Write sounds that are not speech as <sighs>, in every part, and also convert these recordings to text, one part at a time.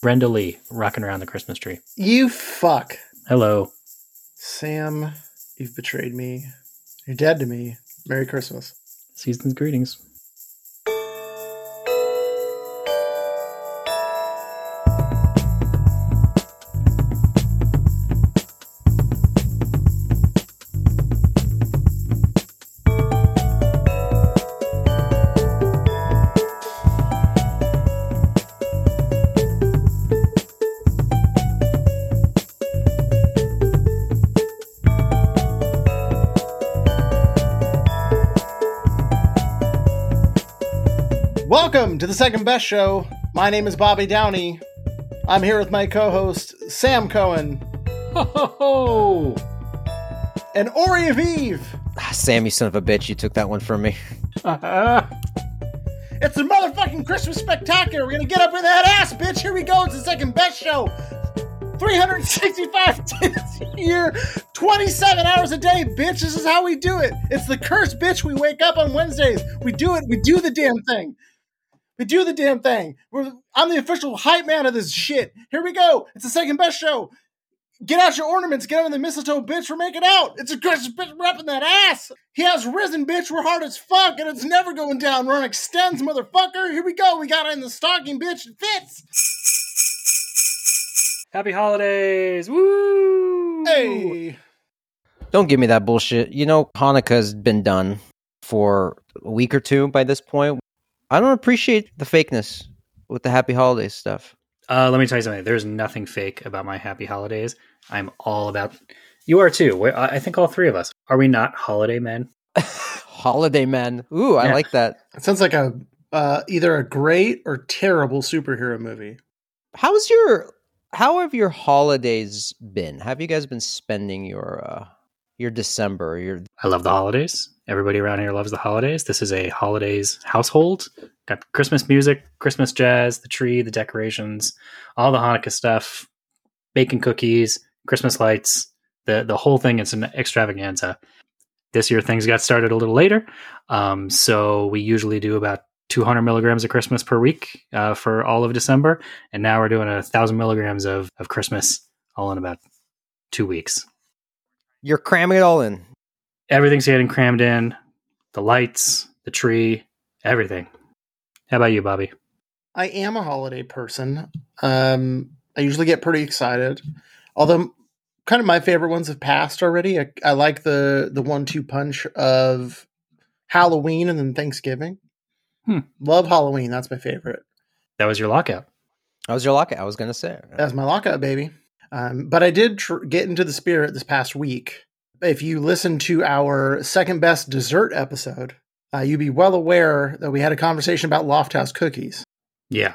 Brenda Lee rocking around the Christmas tree. You fuck. Hello. Sam, you've betrayed me. You're dead to me. Merry Christmas. Season's greetings. Second best show. My name is Bobby Downey. I'm here with my co host, Sam Cohen, Ho ho ho! and Ori of Eve. Ah, Sam, you son of a bitch, you took that one from me. <laughs> It's the motherfucking Christmas spectacular. We're gonna get up in that ass, bitch. Here we go. It's the second best show. 365 days <laughs> a year, 27 hours a day, bitch. This is how we do it. It's the curse, bitch. We wake up on Wednesdays. We do it. We do the damn thing. We do the damn thing. We're, I'm the official hype man of this shit. Here we go. It's the second best show. Get out your ornaments. Get under the mistletoe, bitch. We're making out. It's a Christmas bitch. We're up in that ass. He has risen, bitch. We're hard as fuck, and it's never going down. We're on extends, motherfucker. Here we go. We got it in the stocking, bitch. It fits. Happy holidays! Woo! Hey. Don't give me that bullshit. You know, Hanukkah's been done for a week or two by this point. I don't appreciate the fakeness with the happy holidays stuff. Uh, let me tell you something. There's nothing fake about my happy holidays. I'm all about. You are too. We're, I I think all three of us are. We not holiday men? <laughs> Holiday men. Ooh, I Yeah. like that. It sounds like a uh, either a great or terrible superhero movie. How's your how have your holidays been? Have you guys been spending your uh your December, your I love the holidays. Everybody around here loves the holidays. This is a holidays household. Got Christmas music, Christmas jazz, the tree, the decorations, all the Hanukkah stuff, baking cookies, Christmas lights, the the whole thing is an extravaganza. This year things got started a little later, um, so we usually do about 200 milligrams of Christmas per week uh, for all of December, and now we're doing a thousand milligrams of of Christmas all in about two weeks. you're cramming it all in. Everything's getting crammed in the lights the tree everything how about you bobby I am a holiday person. Um, I usually get pretty excited, although kind of my favorite ones have passed already. I, I like the the one two punch of Halloween and then Thanksgiving. Hmm. Love Halloween. That's my favorite. that was your lockout That was your lockout? I was gonna say. That. That's my lockout, baby. Um, but I did tr- get into the spirit this past week. If you listen to our second best dessert episode, uh, you'd be well aware that we had a conversation about Lofthouse cookies, yeah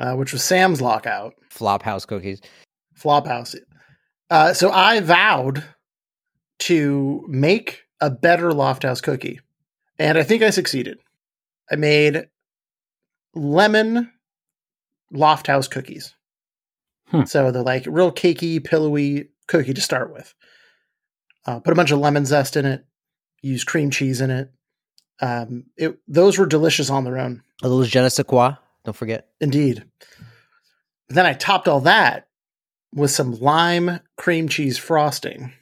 uh, which was Sam's lockout. Flop house cookies. Flophouse. Uh, so I vowed to make a better Lofthouse cookie, and I think I succeeded. I made lemon Lofthouse cookies. Hmm. So they're like real cakey, pillowy cookie to start with. Uh, put a bunch of lemon zest in it. Use cream cheese in it. Um, it those were delicious on their own. A little je ne sais quoi. Don't forget. Indeed. Then I topped all that with some lime cream cheese frosting.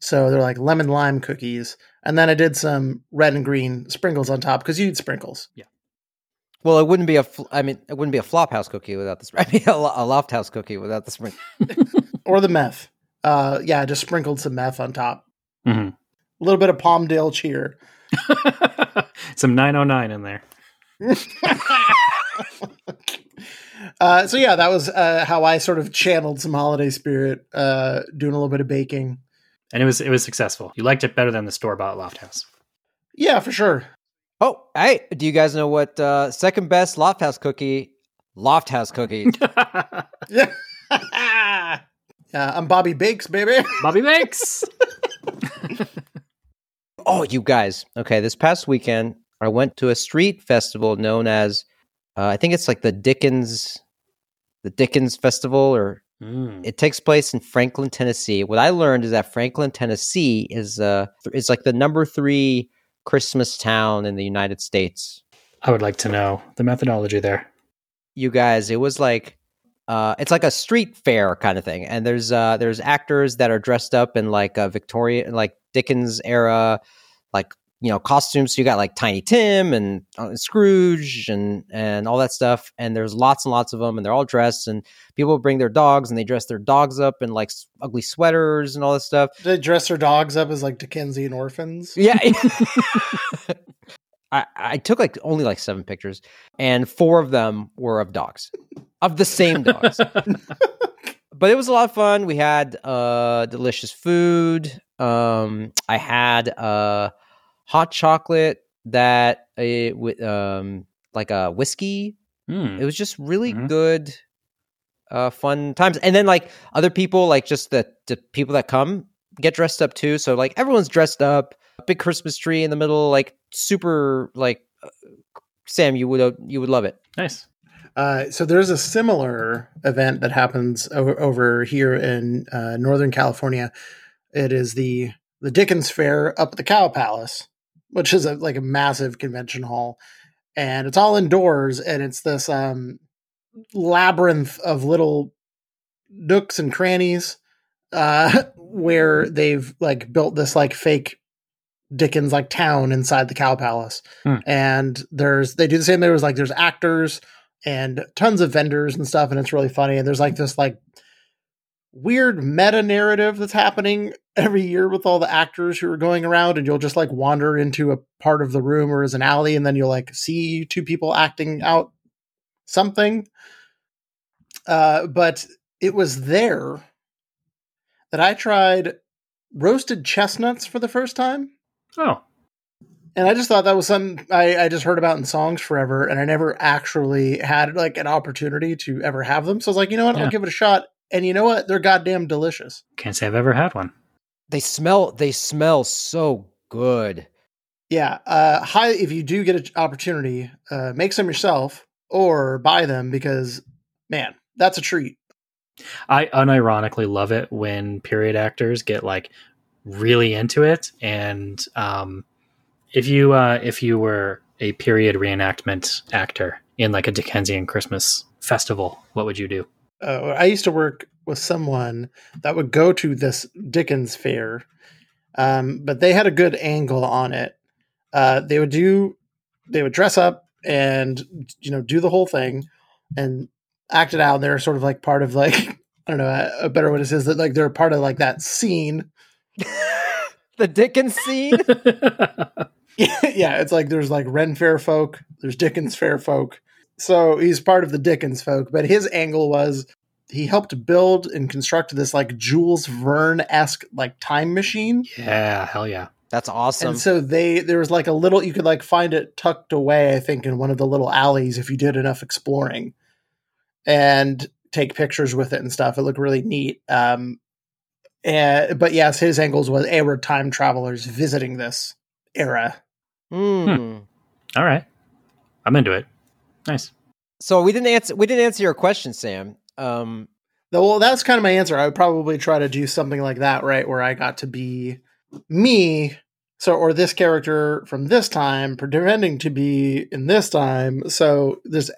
So they're like lemon lime cookies. And then I did some red and green sprinkles on top because you need sprinkles. Yeah. Well, it wouldn't be a. Fl- I mean, it wouldn't be a flop house cookie without this. <laughs> I mean, a, lo- a Lofthouse cookie without the spring. <laughs> Or the meth. Uh, yeah, I just sprinkled some meth on top. hmm A little bit of Palmdale cheer. <laughs> some 909 in there <laughs> uh, so yeah, that was uh, how I sort of channeled some holiday spirit, uh, doing a little bit of baking. and it was it was successful you liked it better than the store-bought Lofthouse Yeah, for sure. Oh, hey, do you guys know what uh, second best Lofthouse cookie? Lofthouse cookie. Yeah. <laughs> yeah, I'm Bobby Bakes, baby. <laughs> bobby makes <laughs> oh, you guys. Okay, this past weekend, I went to a street festival known as, uh, I think it's like the Dickens, the Dickens Festival, or Mm. it takes place in Franklin, Tennessee. What I learned is that Franklin, Tennessee, is uh, th- is like the number three Christmas town in the United States. i would like to know the methodology there You guys, it was like uh, it's like a street fair kind of thing, and there's uh, there's actors that are dressed up in like a Victorian, like Dickens era, like you know costumes. So you got like Tiny Tim and uh, Scrooge and and all that stuff, and there's lots and lots of them, and they're all dressed, and people bring their dogs, and they dress their dogs up in like ugly sweaters and all this stuff. They dress their dogs up as like Dickensian orphans. Yeah. <laughs> <laughs> I, I took like only like seven pictures, and four of them were of dogs, of the same dogs. <laughs> but it was a lot of fun. We had uh, delicious food. Um, I had uh, hot chocolate that uh, with um, like a whiskey. Hmm. It was just really Mhm. good, uh, fun times. And then like other people, like just the the people that come get dressed up too. So like everyone's dressed up. Big Christmas tree in the middle, like super like. Uh, Sam, you would you would love it. Nice. Uh, so there's a similar event that happens over, over here in uh, Northern California. It is the the Dickens Fair up at the Cow Palace, which is a, like a massive convention hall, and it's all indoors, and it's this um, labyrinth of little nooks and crannies uh, <laughs> where they've like built this like fake Dickens like town inside the Cow Palace, Hmm. and there's they do the same. There was like there's actors and tons of vendors and stuff, and it's really funny. And there's like this like weird meta narrative that's happening every year with all the actors who are going around, and you'll just like wander into a part of the room or as an alley, and then you'll like see two people acting out something. Uh, but it was there that I tried roasted chestnuts for the first time. Oh, And I just thought that was something I, I just heard about in songs forever, and I never actually had like an opportunity to ever have them. So I was like, you know what, Yeah. I'll give it a shot. And you know what? They're goddamn delicious. can't say I've ever had one. They smell. They smell so good. Yeah. Uh, high if you do get an opportunity, uh, make some yourself or buy them because man, that's a treat. I unironically love it when period actors get like really into it. And um, if you uh, if you were a period reenactment actor in like a Dickensian Christmas festival, what would you do? uh, I used to work with someone that would go to this Dickens fair, um, but they had a good angle on it. Uh, they would do, they would dress up and you know do the whole thing and act it out. And they're sort of like part of like <laughs> I don't know a, better way to say is that like they're part of like that scene. <laughs> the Dickens scene. <laughs> <laughs> yeah, it's like there's like Ren Fair folk, there's Dickens Fair folk. So he's part of the Dickens folk, but his angle was he helped build and construct this like Jules Verne esque like time machine. yeah, hell yeah. That's awesome. And so they there was like a little you could like find it tucked away, I think, in one of the little alleys if you did enough exploring. And take pictures with it and stuff. It looked really neat. Um and but yes, his angles was hey, we're time travelers visiting this era. Hmm. All right, I'm into it. Nice. So we didn't answer. We didn't answer your question, Sam. Um, Though, Well, that's kind of my answer. I would probably try to do something like that, right? Where I got to be me, so or this character from this time, pretending to be in this time. So there's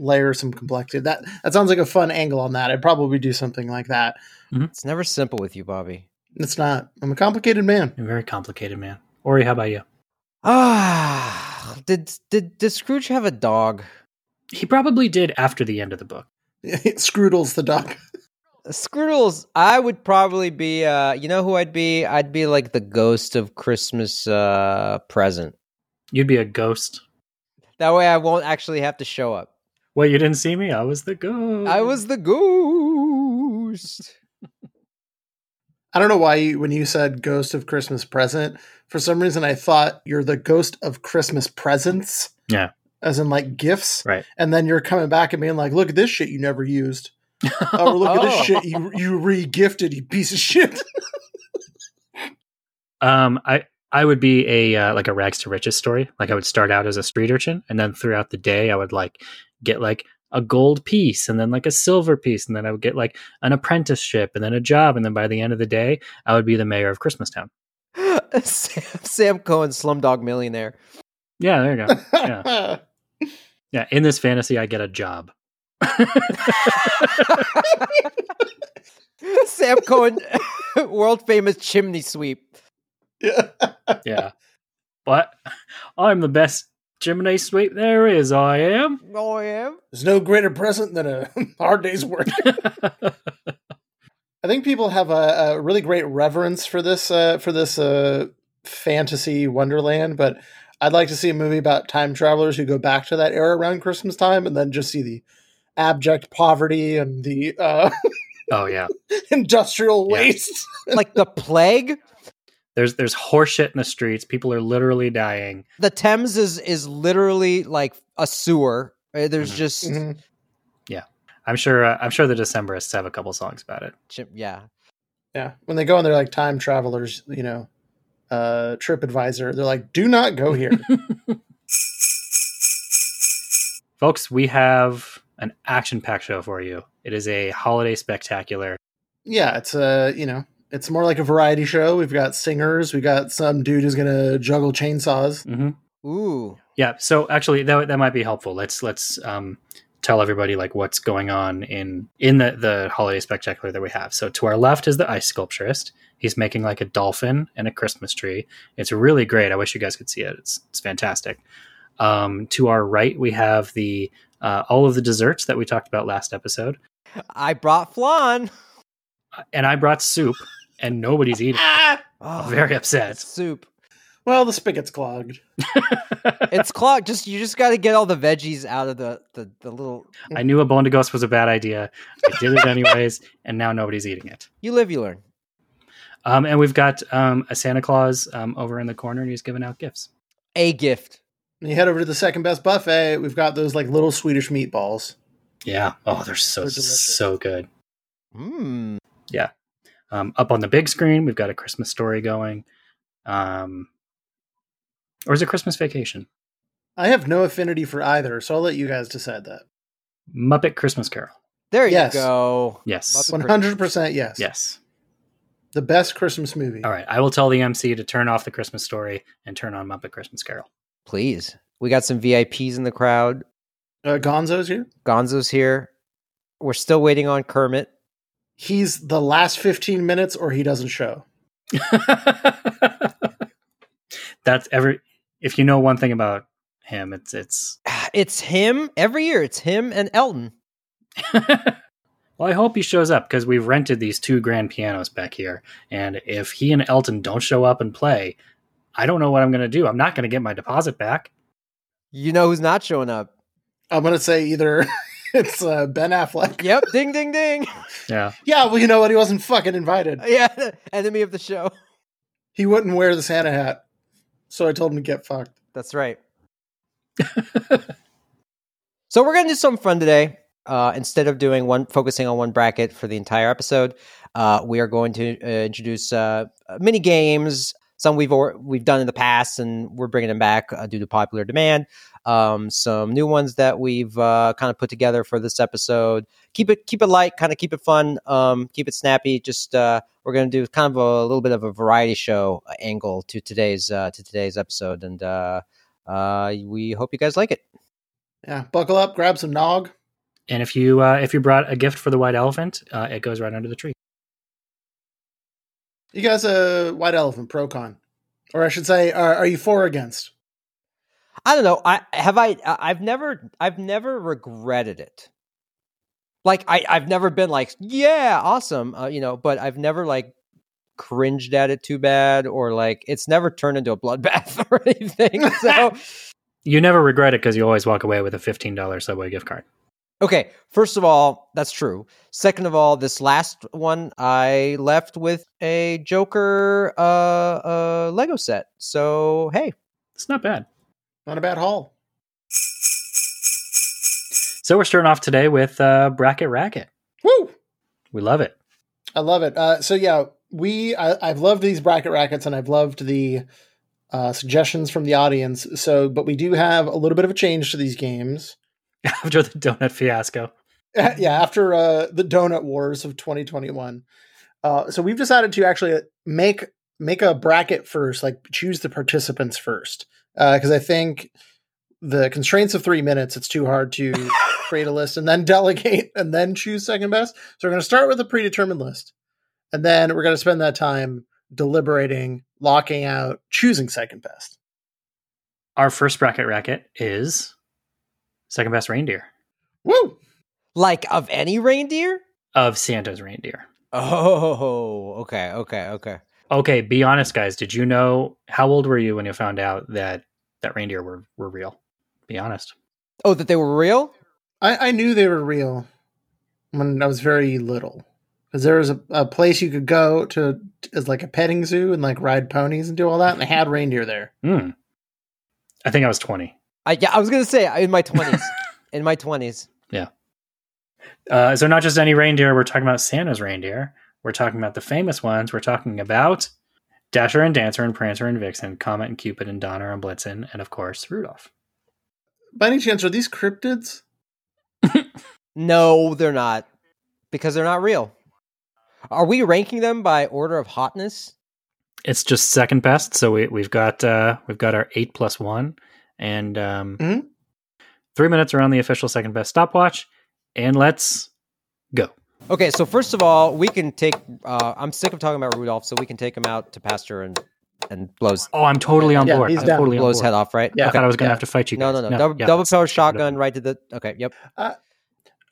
layer some complexity. That that sounds like a fun angle on that. I'd probably do something like that. it's never simple with you, Bobby. It's not. I'm a complicated man. You're very complicated, man. Ori, how about you? Ah, did did did Scrooge have a dog? He probably did after the end of the book. <laughs> Scroodles the dog. Scroodles, I would probably be. Uh, you know who I'd be? I'd be like the ghost of Christmas uh, present. You'd be a ghost. That way, I won't actually have to show up. Well, you didn't see me. I was the ghost. I was the ghost. I don't know why you, when you said ghost of Christmas present, for some reason I thought you're the ghost of Christmas presents. Yeah. As in like gifts. right. And then you're coming back and being like, look at this shit you never used. <laughs> Oh, look at this Oh. shit you you re-gifted, you piece of shit. <laughs> Um, I I would be a uh, like a rags to riches story. Like I would start out as a street urchin, and then throughout the day, I would like get like a gold piece, and then like a silver piece, and then I would get like an apprenticeship, and then a job, and then by the end of the day, I would be the mayor of Christmastown. <laughs> Sam, Sam Cohen, Slumdog Millionaire. Yeah, there you go. Yeah, <laughs> yeah. In this fantasy, I get a job. <laughs> Sam Cohen, world famous chimney sweep. Yeah. <laughs> yeah. But I'm the best chimney sweep there is, I am. Oh, I am. There's no greater present than a <laughs> hard day's work. <laughs> I think people have a, a really great reverence for this uh, for this uh, fantasy wonderland, but I'd like to see a movie about time travelers who go back to that era around Christmas time and then just see the abject poverty and the uh, oh yeah. industrial Yeah. waste. Like the plague. There's there's horseshit in the streets. People are literally dying. The Thames is is literally like a sewer. Uh, There's Mhm. just Mhm. I'm sure uh, I'm sure the Decemberists have a couple songs about it. yeah. Yeah, when they go and they're like time travelers, you know, uh, trip advisor, they're like, "Do not go here." <laughs> Folks, we have an action-packed show for you. It is a holiday spectacular. yeah, it's a you know, it's more like a variety show. We've got singers, we got some dude who's gonna juggle chainsaws. hmm Ooh. Yeah. So actually, that that might be helpful. Let's let's um, tell everybody like what's going on in in the the holiday spectacular that we have. So to our left is the ice sculpturist. He's making like a dolphin and a Christmas tree. It's really great. I wish you guys could see it. It's it's fantastic. Um, to our right, we have the uh, all of the desserts that we talked about last episode, I brought flan. and I brought soup, and nobody's eating. Ah! Oh, Very upset. Soup. Well, the spigot's clogged. <laughs> It's clogged. Just you just got to get all the veggies out of the the, the little. I knew a bone to ghost was a bad idea. I did it anyways, <laughs> and now nobody's eating it. You live, you learn. Um, and we've got um, a Santa Claus um, over in the corner, and he's giving out gifts. A gift. When you head over to the second best buffet, we've got those like little Swedish meatballs. Yeah. Oh, they're so They're so good. Hmm. Um, up on the big screen, we've got a Christmas story going. Um, or is it Christmas Vacation? I have no affinity for either, so I'll let you guys decide that. Muppet Christmas Carol. There you Yes. go. Yes. Muppet- One hundred percent, yes. Yes. the best Christmas movie. All right. I will tell the MC to turn off the Christmas story and turn on Muppet Christmas Carol. Please. We got some VIPs in the crowd. Uh, Gonzo's here. Gonzo's here. We're still waiting on Kermit. He's the last fifteen minutes, or he doesn't show. <laughs> That's every. If you know one thing about him, it's it's. Ah, it's him every year. It's him and Elton. <laughs> well, I hope he shows up because we've rented these two grand pianos back here, and if he and Elton don't show up and play, I don't know what I'm going to do. I'm not going to get my deposit back. You know who's not showing up? I'm gonna say either <laughs> it's uh, Ben Affleck. Yep. ding, ding, ding. Yeah, Yeah, well, you know what? He wasn't fucking invited. <laughs> Yeah. Enemy of the show. He wouldn't wear the Santa hat, so I told him to get fucked. That's right. <laughs> so we're gonna do something fun today. Uh, instead of doing one, focusing on one bracket for the entire episode, uh, we are going to uh, introduce uh, mini games. Some we've or- we've done in the past, and we're bringing them back uh, due to popular demand. Um, some new ones that we've uh, kind of put together for this episode. Keep it keep it light, kind of keep it fun, um, keep it snappy. Just uh, we're going to do kind of a, little bit of a variety show uh, angle to today's uh, to today's episode, and uh, uh, we hope you guys like it. Yeah, buckle up, grab some nog. and if you uh, if you brought a gift for the white elephant, uh, it goes right under the tree. You guys a white elephant pro con, or I should say, are, are you for or against? I don't know. I have I. I- I've never. I've never regretted it. Like I. I've never been like, yeah, awesome. Uh, you know, but I've never like cringed at it too bad, or like it's never turned into a bloodbath <laughs> or anything. So <laughs> You never regret it because you always walk away with a fifteen dollars Subway gift card. Okay, first of all, that's true. Second of all, this last one I left with a Joker uh uh Lego set. So, hey, It's not bad. Not a bad haul. So we're starting off today with uh, bracket racket. Woo! We love it. I love it. Uh, so yeah, we I, I've loved these bracket rackets and I've loved the uh, suggestions from the audience. So, but we do have a little bit of a change to these games. <laughs> After the donut fiasco. yeah, after uh, the donut wars of 2021. Uh, so we've decided to actually make make a bracket first, like choose the participants first, because I think the constraints of three minutes, it's too hard to <laughs> create a list and then delegate <laughs> and then choose second best. So we're going to start with a predetermined list, and then we're going to spend that time deliberating, locking out, choosing second best. Our first bracket racket is second best reindeer Woo! Like of any reindeer? of Santa's reindeer. Oh, okay, okay, okay. Okay, be honest, guys. Did you know how old were you when you found out that that reindeer were were real? Be honest. Oh, that they were real? I, I knew they were real when I was very little. Because there was a, a place you could go to as like a petting zoo and like ride ponies and do all that, and they had reindeer there. Hmm. I think I was twenty. I yeah, I was gonna say in my <laughs> twenties. in my twenties. Uh, so not just any reindeer. We're talking about Santa's reindeer. We're talking about the famous ones. We're talking about Dasher and Dancer and Prancer and Vixen, Comet and Cupid and Donner and Blitzen, and of course Rudolph. By any chance, are these cryptids? <laughs> No, they're not. Because they're not real. Are we ranking them by order of hotness? It's just second best. So we, we've got uh, we've got our eight plus one, and um, Mhm. three minutes are on the official second best stopwatch. And let's go. Okay, so first of all, we can take. Uh, I'm sick of talking about Rudolph, so we can take him out to pasture and and blows Oh, I'm totally on Yeah, board. he's I'm down. totally on blows board. head off, right? Yeah. I thought I was going to Yeah. have to fight you No, guys. no, no. double, yeah, double power let's wrap it up. shotgun right to the. Okay, yep.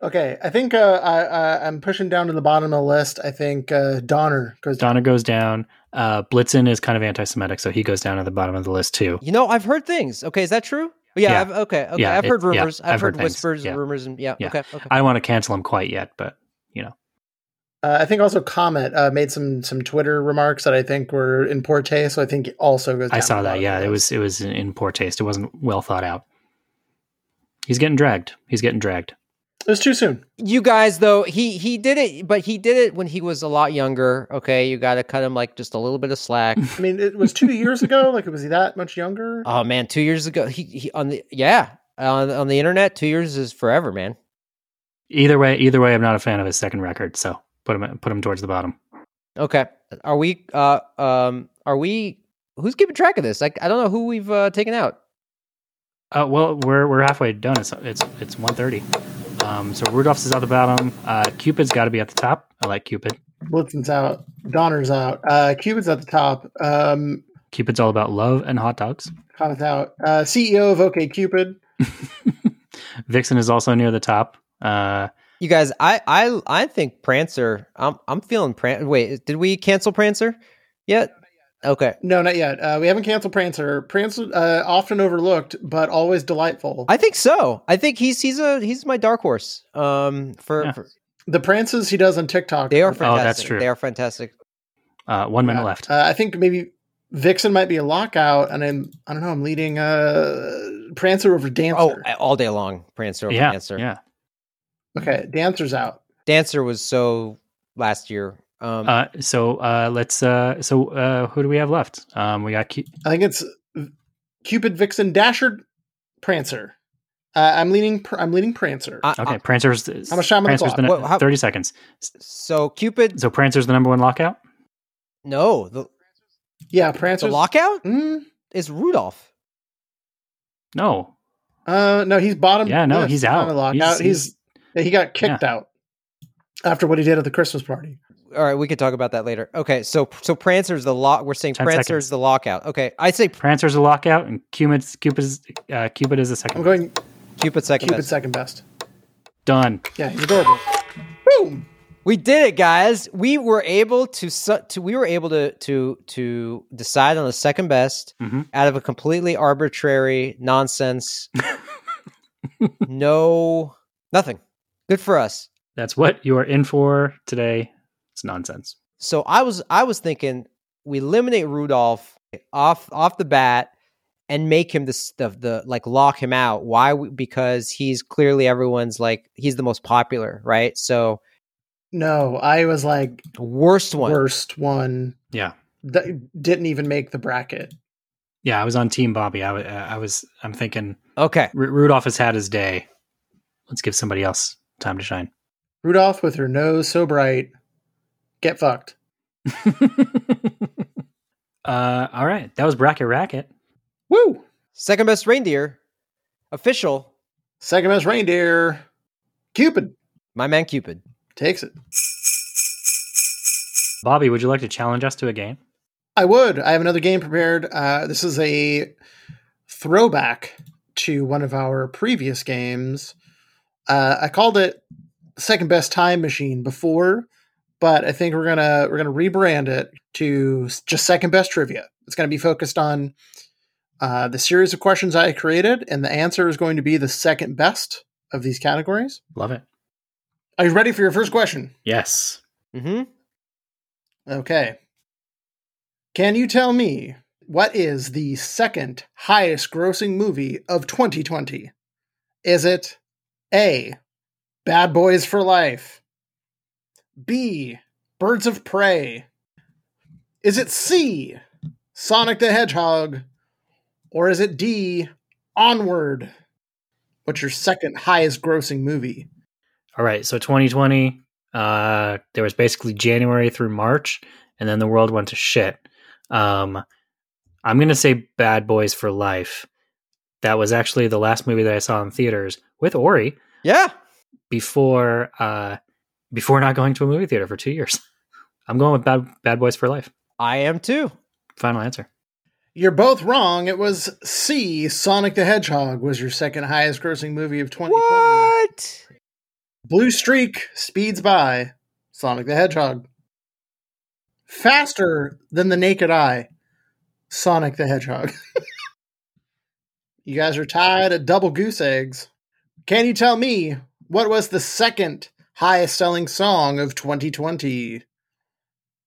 Okay, I think uh, I, I, I'm pushing down to the bottom of the list. I think uh, Donner goes down. Donner goes down. Uh, Blitzen is kind of anti-Semitic, so he goes down at the bottom of the list too. You know, I've heard things. Okay, is that true? Yeah. Yeah. I've, okay. Okay. Yeah, I've heard it- yeah, rumors. I've, I've heard, heard whispers, Yeah. rumors, and yeah. Yeah. Okay. Okay. I don't want to cancel him quite yet, but you know, Uh, I think also Comet uh, made some some Twitter remarks that I think were in poor taste. So I think it also goes. I saw that. Yeah, it was it was in- in poor taste. It wasn't well thought out. He's getting dragged. He's getting dragged. It was too soon. you guys though he he did it but he did it when he was a lot younger okay you got to cut him like just a little bit of slack <laughs> I mean, it was two years ago. Like, was he that much younger? oh man two years ago he, he on the yeah on, on the internet two years is forever man Either way, either way, I'm not a fan of his second record. So put him put him towards the bottom. okay are we uh um are we who's keeping track of this like i don't know who we've uh, taken out Uh, well, we're we're halfway done. It's it's it's 1.30. Um, so Rudolph's is at the bottom. Uh, Cupid's got to be at the top. I like Cupid. Blitzen's out. Donner's out. Uh, Cupid's at the top. Um, Cupid's all about love and hot dogs. Comet's out. Uh, CEO of OK Cupid. <laughs> Vixen is also near the top. Uh, you guys i i i think prancer i'm i'm feeling prancer wait did we cancel prancer yet okay No, not yet. Uh, we haven't canceled Prancer. Prancer uh, often overlooked, but always delightful. I think so. I think he's he's a he's my dark horse. Um, for, Yeah. for the prances he does on TikTok. they are fantastic. Oh, fantastic. that's true. They are fantastic. uh, one minute Yeah. left. Uh, I think maybe Vixen might be a lockout, and I'm I don't know. I'm leading uh, Prancer over Dancer. Oh, all day long, Prancer over yeah, Dancer. yeah. okay, Dancer's out. Dancer was so last year. Um, Uh, so uh, let's. Uh, so uh, who do we have left? Um, we got. Cu- I think it's Cupid, Vixen, Dasher, Prancer. Uh, I'm leaning. Pr- I'm leaning Prancer. I- okay, I- Prancer's. How much time on the Prancer's clock? the, Well, how- thirty seconds. so Cupid, So Prancer's the number one lockout. no, the yeah, the Prancer. lockout Mm, is Rudolph. No, uh, no, he's bottom. yeah, no, list he's out. the lockout. He's, he got kicked out after what he did at the Christmas party. All right, we could talk about that later. Okay, so so Prancer's the lock. We're saying 10 Prancer's seconds. the lockout. Okay, I say Prancer's a lockout, and Cupid's Cupid's uh, Cupid is the second. I'm second. going Cupid second Cupid best. second best. Done. Yeah, he's adorable. Boom. We did it, guys. We were able to su- to we were able to to to decide on the second best Mhm. out of a completely arbitrary nonsense. <laughs> no, nothing. Good for us. That's what you are in for today. It's nonsense. So I was I was thinking we eliminate Rudolph off off the bat and make him the stuff the like lock him out. Why? Because he's clearly everyone's like he's the most popular, right? So No, I was like worst one. worst one Yeah, that didn't even make the bracket. yeah. I was on Team Bobby. I, wa- uh, I was. I'm thinking Okay. Ru- Rudolph has had his day. Let's give somebody else time to shine. Rudolph with her nose so bright. Get fucked. <laughs> uh, all right, that was bracket racket. Woo! Second best reindeer. Official, Second best reindeer, Cupid my man Cupid. takes it. Bobby, would you like to challenge us to a game? I would. I have another game prepared. Uh, this is a throwback to one of our previous games. Uh, I called it Second Best Time Machine before, but I think we're gonna we're gonna rebrand it to just Second Best Trivia. It's gonna be focused on uh, the series of questions I created, and the answer is going to be the second best of these categories. Love it. Are you ready for your first question? Yes. hmm Okay. Can you tell me what is the second highest grossing movie of 2020? Is it A. Bad Boys for Life? B. Birds of Prey? Is it C. Sonic the Hedgehog? Or is it D. Onward? What's your second highest grossing movie? All right. So 2020, uh, there was basically January through March, and then the world went to shit. Um, I'm gonna say Bad Boys for Life. That was actually the last movie that I saw in theaters with Ori Yeah. before uh, before not going to a movie theater for two years. <laughs> I'm going with Bad Bad Boys for Life. I am too. Final answer. You're both wrong. It was C. Sonic the Hedgehog was your second highest grossing movie of 2020. What? Blue Streak speeds by Sonic the Hedgehog. Faster than the naked eye, Sonic the Hedgehog. <laughs> you guys are tied at double goose eggs. Can you tell me what was the second highest selling song of 2020?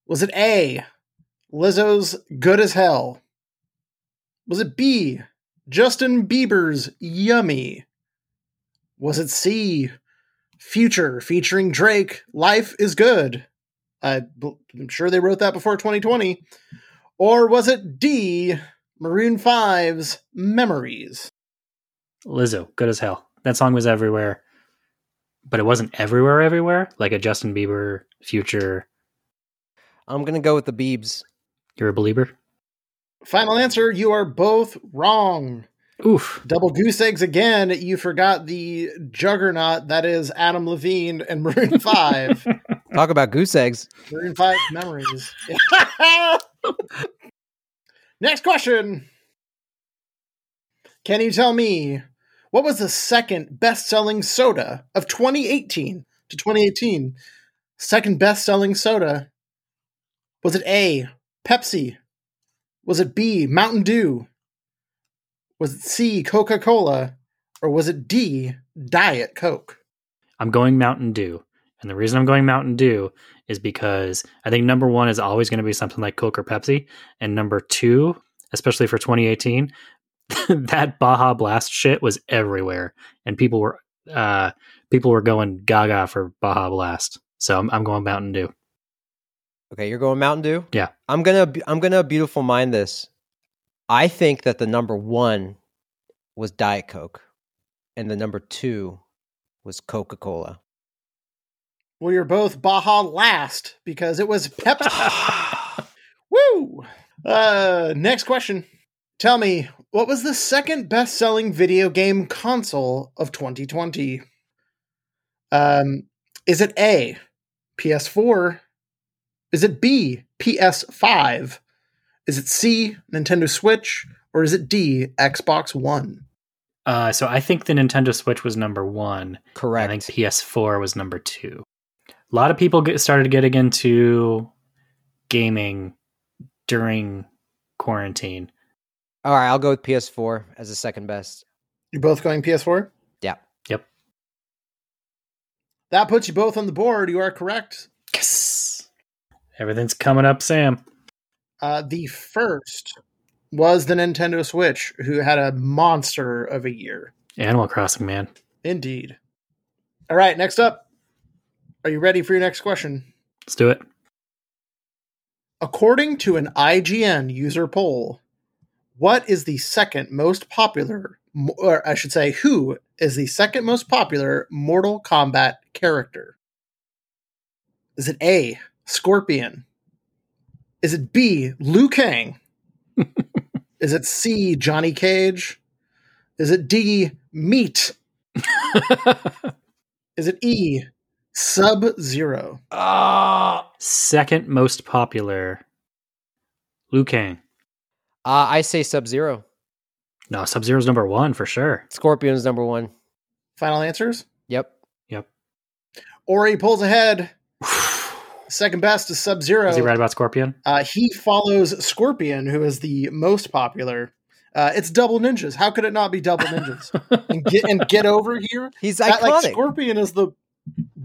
Was it A, Lizzo's Good as Hell? Was it B, Justin Bieber's Yummy? Was it C, Future featuring Drake, Life is Good. I, am sure they wrote that before 2020. Or was it D, Maroon 5's Memories? Lizzo, good as hell. That song was everywhere, but it wasn't everywhere, everywhere. Like a Justin Bieber, Future. I'm gonna go with the Beebs. You're a believer. Final answer, you are both wrong. Oof. Double goose eggs again. You forgot the juggernaut that is Adam Levine and Maroon <laughs> 5. Talk about goose eggs. Maroon 5 memories. <laughs> Next question. Can you tell me what was the second best selling soda of 2018 to 2018? Second best selling soda. Was it A, Pepsi? Was it B, Mountain Dew? Was it C, Coca Cola? Or was it D, Diet Coke? I'm going Mountain Dew. And the reason I'm going Mountain Dew is because I think number one is always going to be something like Coke or Pepsi. And number two, especially for 2018, <laughs> that Baja Blast shit was everywhere. And people were uh people were going gaga for Baja Blast. So I'm, I'm going Mountain Dew. Okay, you're going Mountain Dew. Yeah. I'm gonna I'm gonna beautiful mind this. I think that the number one was Diet Coke, and the number two was Coca Cola. Well, you're both Baja last because it was Pepsi. <laughs> Woo! Uh, next question. Tell me, what was the second best selling video game console of 2020? Um, is it A, PS4? Is it B, PS5? Is it C, Nintendo Switch? Or is it D, Xbox One? Uh, so I think the Nintendo Switch was number one. Correct. I think PS4 was number two. A lot of people get, started getting into gaming during quarantine. All right, I'll go with PS4 as the second best. You're both going PS4? Yeah. Yep. That puts you both on the board. You are correct. Yes. Everything's coming up, Sam. Uh, the first was the Nintendo Switch, who had a monster of a year. Animal Crossing, man. Indeed. All right, next up. Are you ready for your next question? Let's do it. According to an IGN user poll, what is the second most popular, or I should say, who is the second most popular Mortal Kombat character? Is it A, Scorpion? Is it B, Liu Kang? <laughs> is it C, Johnny Cage? Is it D, Meat. <laughs> Is it E? Sub Zero. Ah. Second most popular. Liu Kang. Uh, I say Sub Zero. No, Sub Zero's number one for sure. Scorpion's number one. Final answers. Yep. Yep. Ori pulls ahead. <sighs> Second best is Sub Zero. Is he right about Scorpion? Uh, he follows Scorpion, who is the most popular. Uh, it's Double Ninjas. How could it not be Double Ninjas? <laughs> and get and get over here. He's That, iconic. like Scorpion is the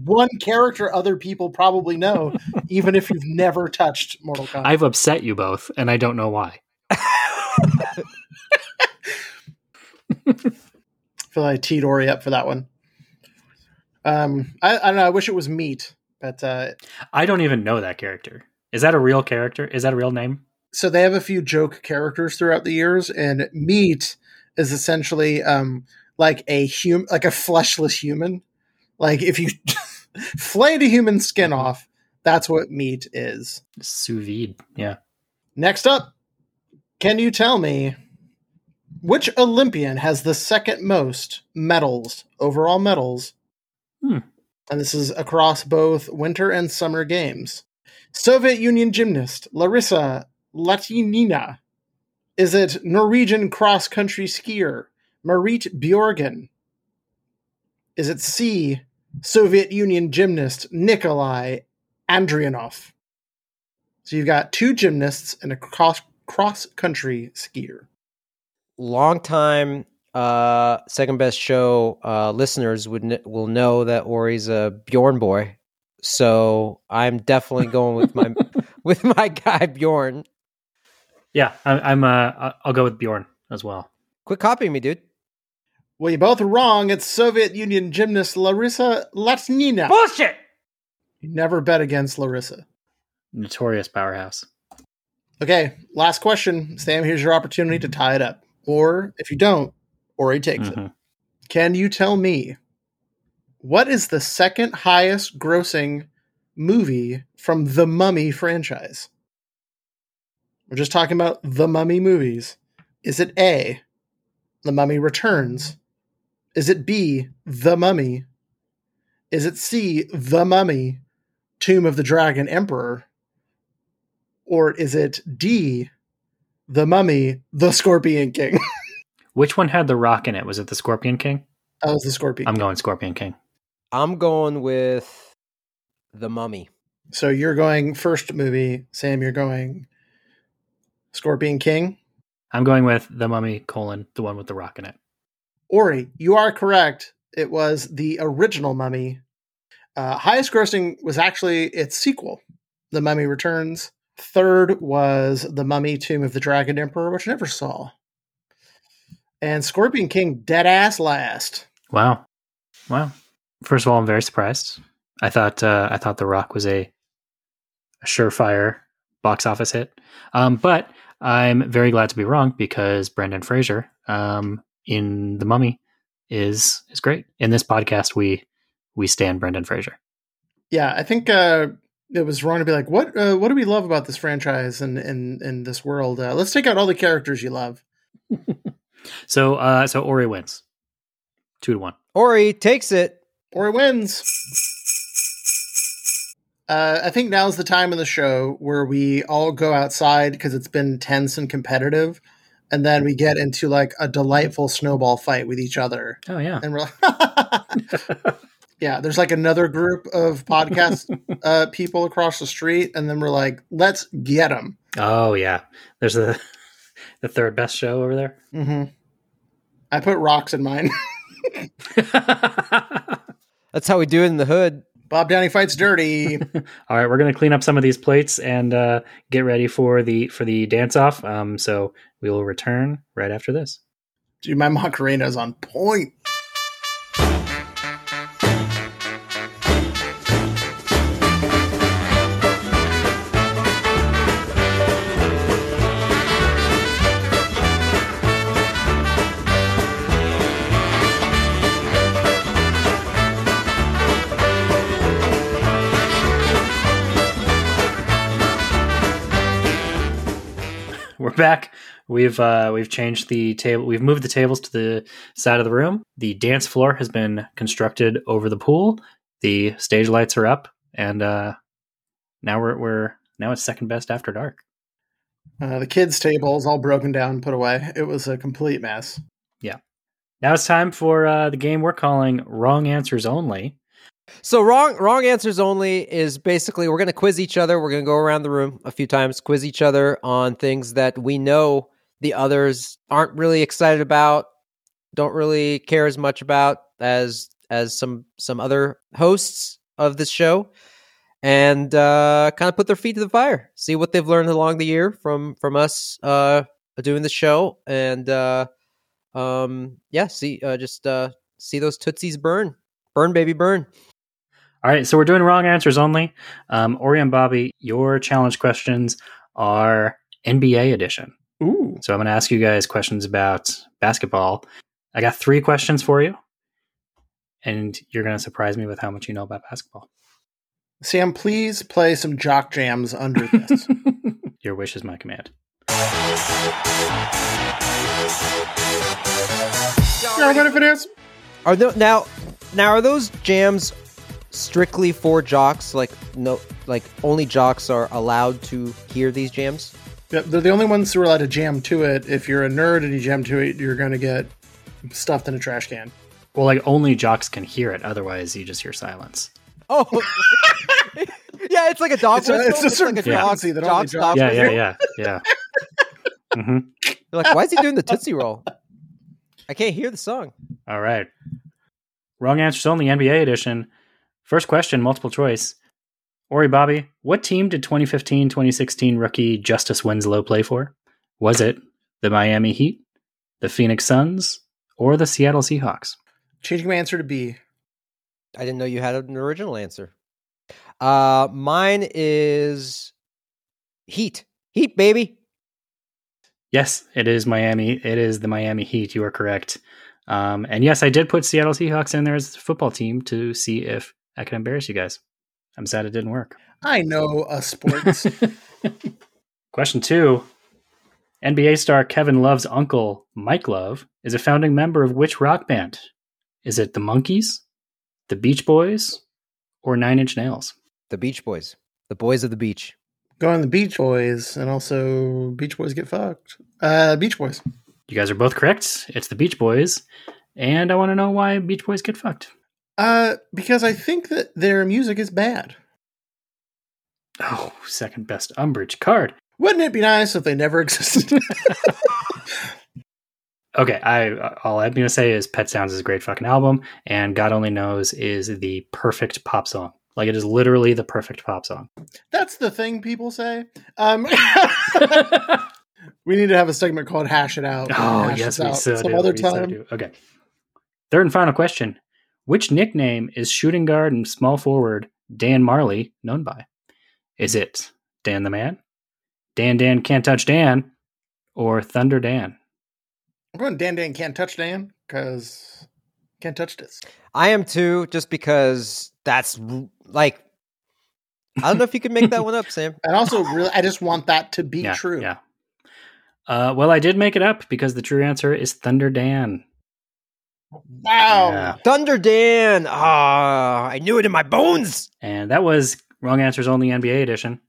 one character other people probably know, <laughs> even if you've never touched Mortal Kombat. I've upset you both, and I don't know why. I feel like I teed Ori up for that one. Um, I, I don't know. I wish it was Meat, but uh, I don't even know that character. Is that a real character? Is that a real name? so they have a few joke characters throughout the years, and Meat is essentially um, like a hum, like a fleshless human. Like if you <laughs> flayed a human skin off, that's what Meat is. Sous vide. Yeah. Next up, can you tell me which Olympian has the second most medals, overall medals? Hmm. And this is across both winter and summer games. Soviet Union gymnast Larissa Latynina. Is it Norwegian cross country skier Marit Bjorgen? Is it C, Soviet Union gymnast Nikolai Andrianov? So you've got two gymnasts and a cross cross country skier. Long time uh second best show uh listeners would kn- will know that Ori's a Bjorn boy. So I'm definitely <laughs> going with my with my guy Bjorn. Yeah. I, I'm. Uh. I- I'll go with Bjorn as well. Quit copying me, dude. Well, you're both wrong. It's Soviet Union gymnast Larissa Latynina. Bullshit. You never bet against Larissa. Notorious powerhouse. Okay, last question. Sam, here's your opportunity to tie it up. Or if you don't, Ori takes it. Mhm. Can you tell me what is the second highest grossing movie from the Mummy franchise? We're just talking about the Mummy movies. Is it A, The Mummy Returns? Is it B, The Mummy? Is it C, The Mummy, Tomb of the Dragon Emperor? Or is it D, The Mummy, The Scorpion King? <laughs> Which one had the rock in it? Was it the Scorpion King? that was the Scorpion I'm King. going Scorpion King. I'm going with the mummy. So you're going first movie, Sam. You're going Scorpion King. I'm going with the Mummy colon the one with the rock in it. Ori, you are correct. It was the original Mummy. Uh, highest grossing was actually its sequel, The Mummy Returns. Third was The Mummy Tomb of the Dragon Emperor, which I never saw. And Scorpion King, dead ass last. Wow. Wow. First of all, I'm very surprised. I thought uh, I thought The Rock was a, a surefire box office hit, um, but I'm very glad to be wrong because Brendan Fraser um, in The Mummy is is great. In this podcast, we we stand Brendan Fraser. Yeah, I think uh, it was wrong to be like, what uh, what do we love about this franchise and in, in this world? Uh, let's take out all the characters you love. <laughs> So uh, so Ori wins, two to one. Ori takes it. Ori wins. Uh, I think now's the time in the show where we all go outside because it's been tense and competitive, and then we get into like a delightful snowball fight with each other, Oh yeah. and we're like, <laughs> <laughs> yeah. There's like another group of podcast <laughs> uh, people across the street, and then we're like, let's get them. Oh yeah. There's the <laughs> the third best show over there. hmm I put rocks in mine. <laughs> That's how we do it in the hood. Bob Downey fights dirty. All right, we're gonna clean up some of these plates and uh, get ready for the for the dance off. Um, so we will return right after this. Dude, my Macarena is on point. Back. We've uh, we've changed the table. We've moved the tables to the side of the room. The dance floor has been constructed over the pool. The stage lights are up, and uh, now we're we're now it's second best after dark. Uh, the kids' table is all broken down and put away. It was a complete mess. Yeah. Now it's time for uh, the game we're calling Wrong Answers Only. So wrong wrong answers only is basically we're going to quiz each other. We're going to go around the room a few times, quiz each other on things that we know the others aren't really excited about, don't really care as much about as as some some other hosts of this show, and uh, kind of put their feet to the fire, see what they've learned along the year from from us uh, doing the show, and uh, um, yeah, see uh, just uh, see those tootsies burn, burn baby burn. All right, so we're doing wrong answers only. Um, Ori and Bobby, your challenge questions are NBA edition. Ooh. So I'm going to ask you guys questions about basketball. I got three questions for you, and you're going to surprise me with how much you know about basketball. Sam, please play some jock jams under this. <laughs> Your wish is my command. yeah, what if it is? Are tho- now now are those jams strictly for jocks? Like no, like only jocks are allowed to hear these jams. Yep, they're the only ones who are allowed to jam to it. If you're a nerd and you jam to it, you're going to get stuffed in a trash can. Well, like only jocks can hear it. Otherwise, you just hear silence. Oh, <laughs> yeah, it's like a dog It's a- whistle. it's a certain like frequency that only jog's jocks- dog yeah, whistle. yeah, yeah, yeah. <laughs> hmm They're like, why is he doing the tootsie roll? I can't hear the song. All right. Wrong answers only NBA edition. First question, multiple choice. Ori Bobby, what team did 2015 2016 rookie Justice Winslow play for? Was it the Miami Heat, the Phoenix Suns, or the Seattle Seahawks? Changing my answer to B. I didn't know you had an original answer. Uh, mine is Heat. Heat, baby. Yes, it is Miami. It is the Miami Heat. You are correct. Um, and yes, I did put Seattle Seahawks in there as a football team to see if I could embarrass you guys. I'm sad it didn't work. I know a sports. <laughs> Question two NBA star Kevin Love's uncle, Mike Love, is a founding member of which rock band? Is it the Monkees, the Beach Boys, or Nine Inch Nails? The Beach Boys. The boys of the beach. Go on the Beach Boys, and also Beach Boys get fucked. Uh, Beach Boys. You guys are both correct. It's the Beach Boys. And I want to know why Beach Boys get fucked. Uh, because I think that their music is bad. Oh, second best Umbridge card. Wouldn't it be nice if they never <laughs> existed? Okay, I all I'm gonna say is Pet Sounds is a great fucking album, and God Only Knows is the perfect pop song. Like it is literally the perfect pop song. That's the thing people say. Um, <laughs> we need to have a segment called "Hash It Out." Oh Hash yes, we out so some do. other we so time. do. Okay. Third and final question: Which nickname is shooting guard and small forward Dan Majerle known by? Is it Dan the Man, Dan Dan Can't Touch Dan, or Thunder Dan? I'm going Dan Dan can't touch Dan because can't touch this. I am too, just because that's like I don't know if you could make that one up, <laughs> Sam. And also, really, I just want that to be yeah, true. Yeah. Uh, well, I did make it up because the true answer is Thunder Dan. Wow. Yeah. Thunder Dan. Ah, I knew it in my bones. And that was wrong answers only NBA edition.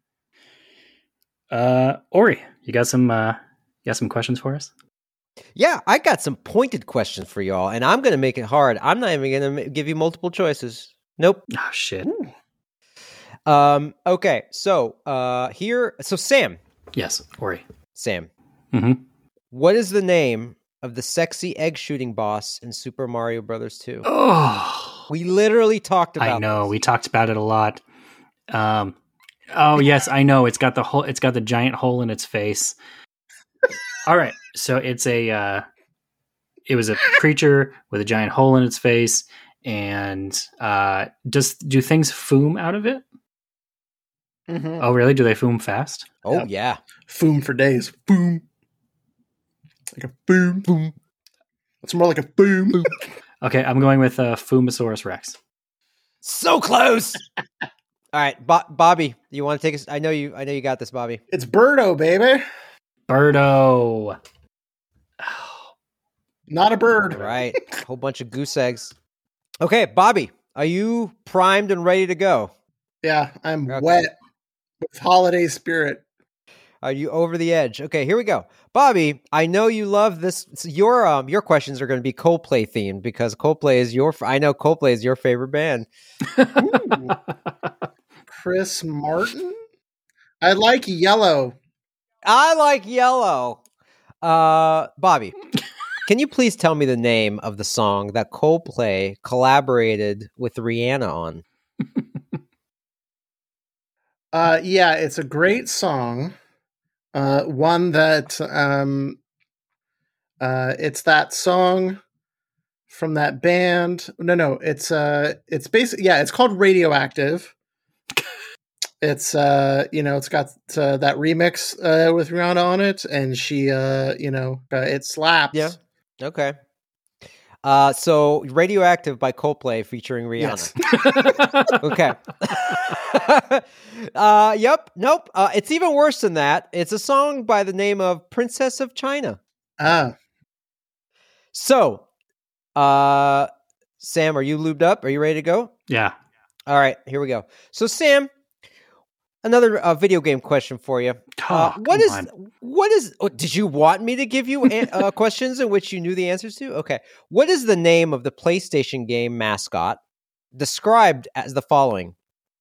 Uh, Ori, you got some uh, you got some questions for us? Yeah, I got some pointed questions for y'all, and I'm gonna make it hard. I'm not even gonna give you multiple choices. Nope. Oh shit. Um. Okay. So, uh, here. So, Sam. Yes, Ori. Sam. Mhm. What is the name of the sexy egg shooting boss in Super Mario Brothers 2? Oh, We literally talked about. It. I know. this. We talked about it a lot. Um, oh yes, I know. It's got the whole It's got the giant hole in its face. All right, so it's a. Uh, it was a creature with a giant hole in its face, and uh, does do things foom out of it? Mhm. Oh, really? Do they foom fast? Oh Yep. yeah. Foom for days. Boom. Like a boom. Boom. It's more like a boom. boom. Okay, I'm going with uh, Fumosaurus Rex. So close. <laughs> All right, Bo- Bobby, you want to take us? I know you. I know you got this, Bobby. It's Birdo, baby. Birdo. <sighs> Not a bird. Right. A whole bunch of goose eggs. Okay, Bobby, are you primed and ready to go? Yeah, I'm Okay. wet with holiday spirit. Are you over the edge? Okay, here we go. Bobby, I know you love this. Your um your questions are going to be Coldplay themed because Coldplay is your. I know Coldplay is your favorite band. <laughs> Chris Martin. I like yellow. I like yellow. Uh, Bobby, <laughs> can you please tell me the name of the song that Coldplay collaborated with Rihanna on? <laughs> Uh, yeah, it's a great song. Uh, one that um, uh, it's that song from that band. No, no, it's uh, it's basically yeah, it's called Radioactive. It's uh, you know, it's got uh, that remix uh, with Rihanna on it, and she uh, you know, uh, it slaps. Yeah. Okay. Uh, so Radioactive by Coldplay featuring Rihanna. Yes. <laughs> Okay. <laughs> uh, yep. Nope. Uh, it's even worse than that. It's a song by the name of Princess of China. Ah, So, uh, Sam, are you lubed up? Are you ready to go? yeah. All right, here we go. So, Sam, another uh, video game question for you. Uh, Oh, what is on. what is? Oh, did you want me to give you an- uh, <laughs> questions in which you knew the answers to? Okay. What is the name of the PlayStation game mascot described as the following?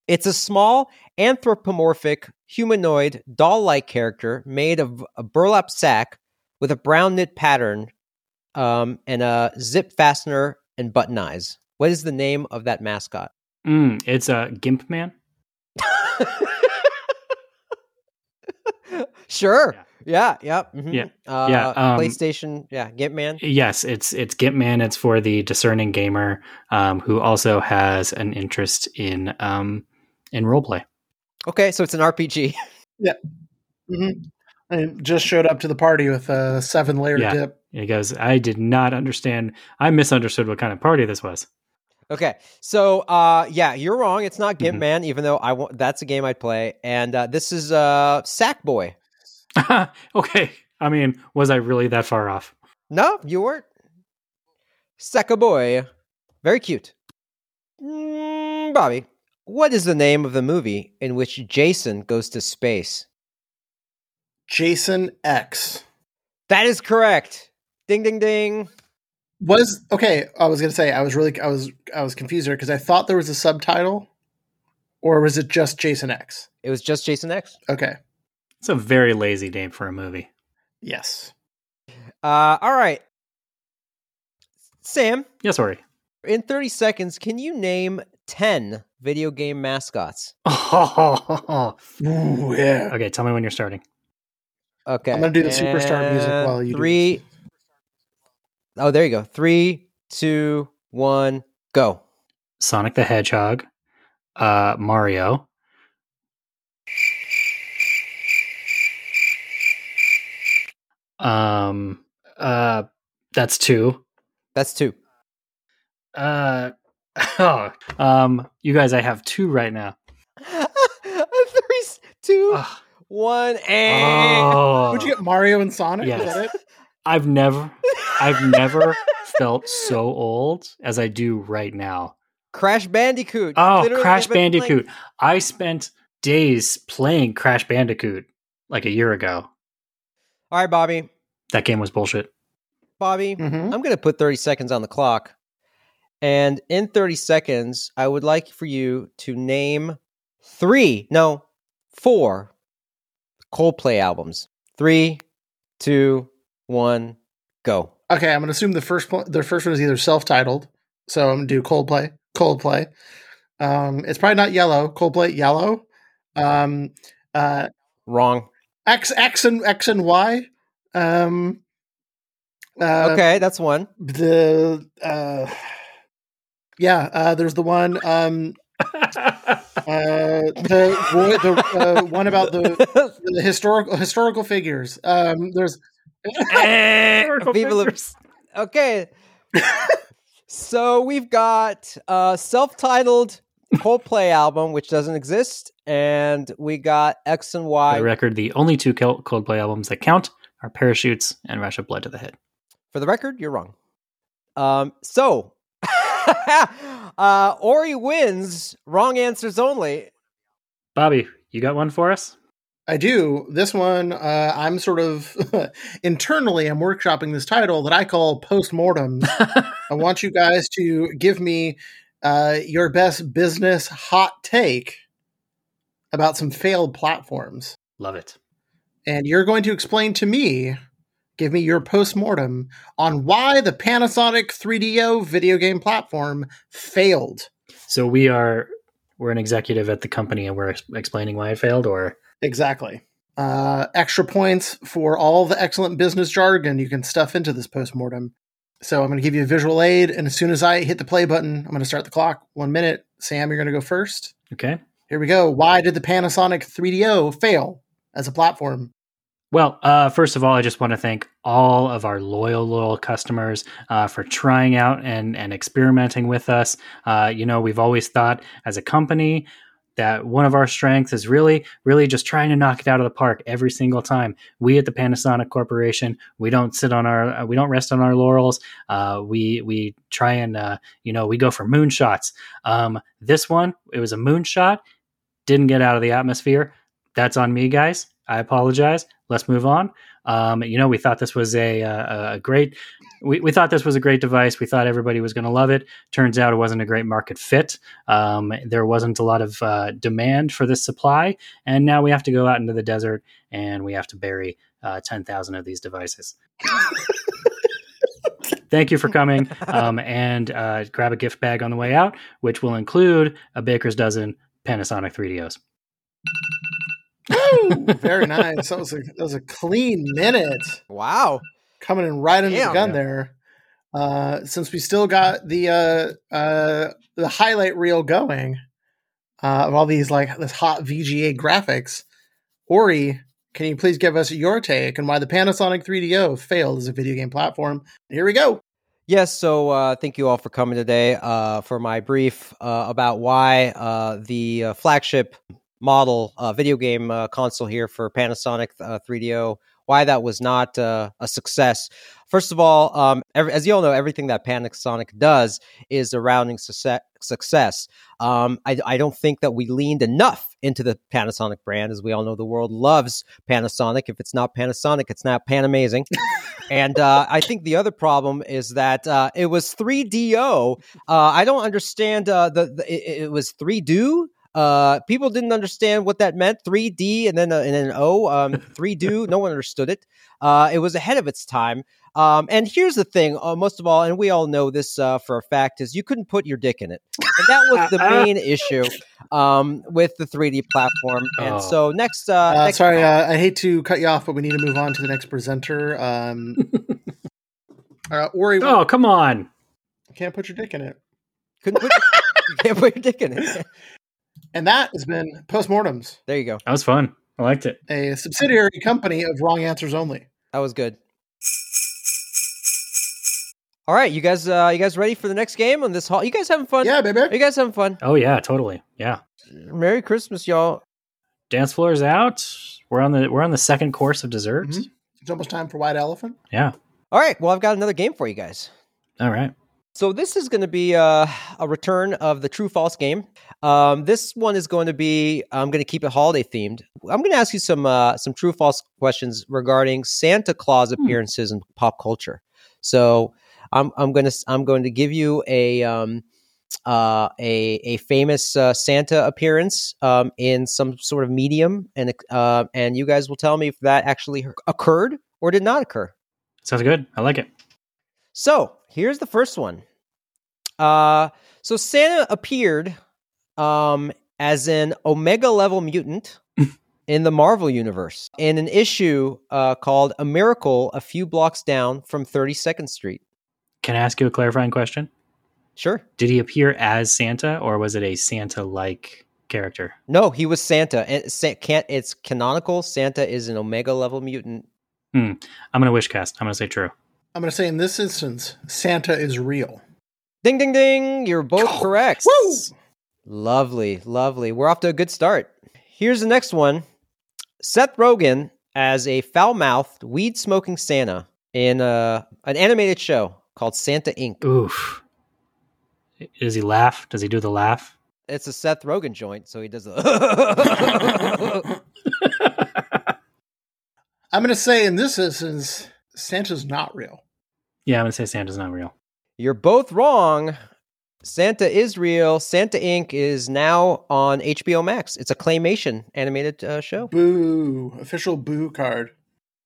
It's a small anthropomorphic humanoid doll-like character made of a burlap sack with a brown knit pattern um, and a zip fastener and button eyes. What is the name of that mascot? Mm, it's a Gimp Man. <laughs> sure. Yeah. Yeah. mhm. Yeah, Uh, yeah, um, PlayStation. Yeah. Get man. Yes, it's it's Gimp Man. It's for the discerning gamer um, who also has an interest in um, in role play. Okay. So it's an RPG. <laughs> yeah. Mm-hmm. and just showed up to the party with a seven layer Yeah. dip. He goes, I did not understand. I misunderstood what kind of party this was. Okay. So, uh, yeah, you're wrong. It's not Gimp Mhm. Man, even though I want that's a game I'd play. And uh, this is uh, Sackboy. <laughs> okay. I mean, was I really that far off? No, you weren't. Sackaboy. Very cute. Mm, Bobby, what is the name of the movie in which Jason goes to space? Jason X. That is correct. Ding, ding, ding. Was okay. I was gonna say I was really I was I was confused there because I thought there was a subtitle, or was it just Jason X? It was just Jason X. Okay. It's a very lazy name for a movie. Yes. Uh, all right. Sam, Yeah, sorry. in 30 seconds, can you name 10 video game mascots? okay, <laughs> Ooh, yeah. Okay, tell me when you're starting. Okay. I'm gonna do the superstar music while you do Three. this. Oh, there you go. Three, two, one, go. Sonic the Hedgehog, uh, Mario, um, uh, that's two. That's two. Uh, <laughs> oh, um, you guys, I have two right now. <laughs> Three, s- two, Ugh. one, and. Oh, Would you get Mario and Sonic? Yes. Is that it? I've never, <laughs> I've never <laughs> felt so old as I do right now. Crash Bandicoot. Oh, Literally, Crash I've playing- Bandicoot. I spent days playing Crash Bandicoot like a year ago. All right, Bobby. That game was bullshit. Bobby, Mhm. I'm going to put 30 seconds on the clock. And in 30 seconds, I would like for you to name three, no, four Coldplay albums. Three, two, one, go. Okay, I'm gonna assume the first one, the first one is either self-titled, so I'm gonna do Coldplay. Coldplay. Um, it's probably not Yellow. Coldplay Yellow. Um, uh, Wrong. X X and X and Y. Um, uh, okay, that's one. The uh, yeah, uh, there's the one. Um, <laughs> uh, the the uh, one about the, <laughs> the historical historical figures. Um, there's Historical Viva <laughs> okay. so we've got a self-titled Coldplay album, which doesn't exist, and we got X and Y. For the record, the only two Coldplay albums that count are parachutes, and rush of blood to the head. For the record, you're wrong. Um, so, <laughs> uh, Ori wins. Wrong answers only. Bobby, you got one for us? I do. This one, uh, I'm sort of <laughs> internally, I'm workshopping this title that I call postmortem. I <laughs> want you guys to give me uh, your best business hot take about some failed platforms. Love it. And you're going to explain to me, give me your postmortem on why the Panasonic 3DO video game platform failed. So we are we're an executive at the company and we're ex- explaining why it failed or Exactly. Uh, extra points for all the excellent business jargon you can stuff into this postmortem. So I'm going to give you a visual aid, and as soon as I hit the play button, I'm going to start the clock. One minute. Sam, you're going to go first. okay. Here we go. Why did the Panasonic 3DO fail as a platform? Well, uh, first of all, I just want to thank all of our loyal, loyal customers uh, for trying out and, and experimenting with us. Uh, you know, we've always thought as a company that one of our strengths is really, really just trying to knock it out of the park every single time. We at the Panasonic Corporation, we don't sit on our, uh, we don't rest on our laurels. Uh, we we try and uh, you know we go for moonshots. Um, this one, it was a moonshot, didn't get out of the atmosphere. That's on me, guys. I apologize. Let's move on. Um, you know, we thought this was a, a, a great, we, we thought this was a great device. We thought everybody was going to love it. Turns out it wasn't a great market fit. Um, there wasn't a lot of uh, demand for this supply. And now we have to go out into the desert and we have to bury uh, 10,000 of these devices. Thank you for coming. Um, and uh, grab a gift bag on the way out, which will include a baker's dozen Panasonic 3DOs. Very nice. That was a that was a clean minute Wow. coming in right under Damn. the gun there. Uh, since we still got the uh, uh, the highlight reel going uh, of all these like this hot VGA graphics, Ori, can you please give us your take on why the Panasonic 3DO failed as a video game platform? Here we go. Yes, so uh, thank you all for coming today uh, for my brief uh, about why uh, the uh, flagship model uh, video game uh, console here for Panasonic uh, 3DO, why that was not uh, a success. First of all, um, every, as you all know, everything that Panasonic does is surrounding success. success. Um, I, I don't think that we leaned enough into the Panasonic brand. As we all know, the world loves Panasonic. If it's not Panasonic, it's not Pan Amazing. and uh, I think the other problem is that uh, it was 3DO. Uh, I don't understand the, the it, it was 3Do. Uh, people didn't understand what that meant. 3D and then a, and then an O. Um, <laughs> 3Do. No one understood it. Uh, it was ahead of its time. Um, and here's the thing, uh, most of all, and we all know this uh, for a fact, is you couldn't put your dick in it, and that was the <laughs> main issue um, with the 3D platform. And Oh. so next, uh, Uh, next sorry, uh, I hate to cut you off, but we need to move on to the next presenter. Um, <laughs> uh, Ori, Oh, come on. you can't put your dick in it. couldn't put, you can't put your dick in it. And that has been Postmortems, There you go. That was fun. I liked it. a subsidiary company of Wrong Answers Only. That was good. All right, you guys, uh, you guys ready for the next game on this hall? You guys having fun? Yeah, Are baby. you guys having fun? Oh, yeah, totally. Yeah. Merry Christmas, y'all. Dance floor is out. We're on the we're on the second course of dessert. Mhm. It's almost time for White Elephant. Yeah. All right, well, I've got another game for you guys. All right. So this is going to be uh, a return of the true false game. Um, this one is going to be I'm going to keep it holiday themed. I'm going to ask you some uh, some true false questions regarding Santa Claus Hmm. appearances in pop culture. So I'm I'm going to I'm going to give you a um, uh, a a famous uh, Santa appearance um, in some sort of medium, and uh, and you guys will tell me if that actually occurred or did not occur. Sounds good. I like it. So here's the first one. Uh, so Santa appeared um, as an Omega level mutant <laughs> in the Marvel universe in an issue uh, called "A Miracle a Few Blocks Down from 32nd Street." Can I ask you a clarifying question? Sure. Did he appear as Santa or was it a Santa like character? No, he was Santa. And it's canonical. Santa is an Omega level mutant. I'm going to wish cast. I'm going to say true. I'm going to say in this instance, Santa is real. Ding, ding, ding! You're both Oh, <gasps> correct. Woo! Lovely, lovely. We're off to a good start. Here's the next one Seth Rogen as a foul-mouthed, weed-smoking Santa in uh, an animated show called Santa Inc. Oof. Does he laugh? Does he do the laugh? It's a Seth Rogen joint, so he does the. <laughs> <laughs> I'm going to say in this instance, Santa's not real. Yeah, I'm gonna say Santa's not real. You're both wrong. Santa is real. Santa Inc. is now on HBO Max. It's a claymation animated uh, show. Boo. Official boo card.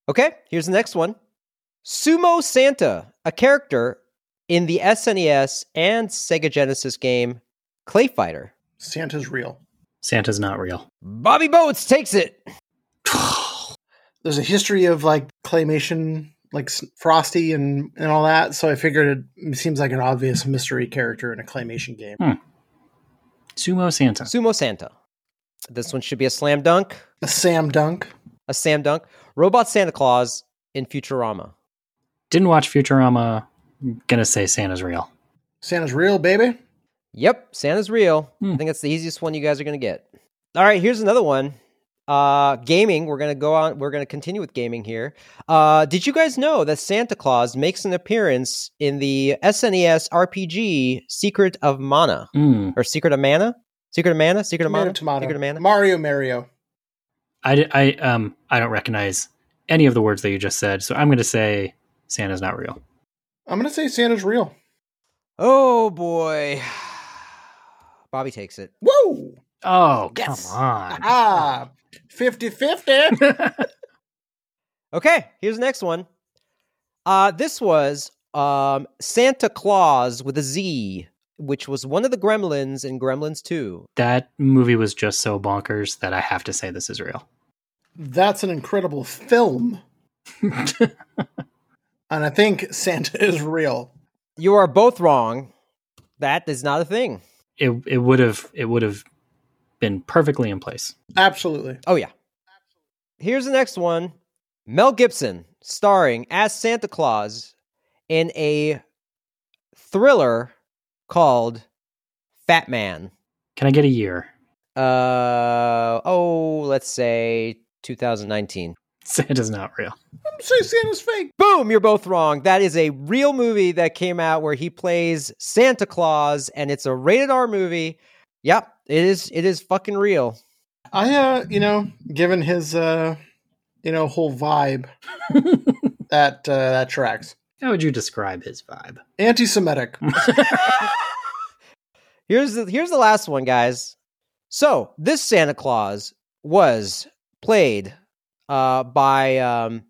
Okay, here's the next one Sumo Santa, a character in the SNES and Sega Genesis game Clay Fighter. Santa's real. Santa's not real. Bobby Boats takes it. <sighs> There's a history of like claymation, like Frosty and, and all that. So I figured it seems like an obvious mystery character in a claymation game. Sumo Santa. Sumo Santa. This one should be a slam dunk. A Sam Dunk. A Sam dunk. Robot Santa Claus in Futurama. Didn't watch Futurama. Gonna say Santa's real. Santa's real, baby. Yep, Santa's real. Hmm. I think that's the easiest one you guys are going to get. All right, here's another one. Uh, gaming. We're gonna go on. We're gonna continue with gaming here. Uh, did you guys know that Santa Claus makes an appearance in the SNES RPG Secret of Mana Mm. or Secret of Mana? Secret of Mana? Secret of Mana? tomato. Secret of Mana? Mario, Mario. I, I um I don't recognize any of the words that you just said, so I'm gonna say Santa's not real. I'm going to say Santa's real. oh boy, <sighs> Bobby takes it. Whoa. Oh Yes. come on. Ah, 50 50. <laughs> Okay, here's the next one. Uh, this was um, Santa Claus with a Z, which was one of the gremlins in Gremlins 2. that movie was just so bonkers that I have to say this is real. That's an incredible film. <laughs> and I think Santa is real. You are both wrong. That is not a thing. it it would have it would have been perfectly in place. Absolutely. Oh, yeah. Here's the next one Mel Gibson starring as Santa Claus in a thriller called Fat Man. Can I get a year? Uh, oh, let's say 2019. <laughs> Santa's not real. I'm saying Santa's fake. Boom, you're both wrong. That is a real movie that came out where he plays Santa Claus and it's a rated R movie. Yep, it is it is fucking real. I, uh, you know, given his, uh, you know, whole vibe, <laughs> that, uh, that tracks. How would you describe his vibe? Anti Semitic. <laughs> <laughs> Here's the here's the last one, guys. So, this Santa Claus was played uh by um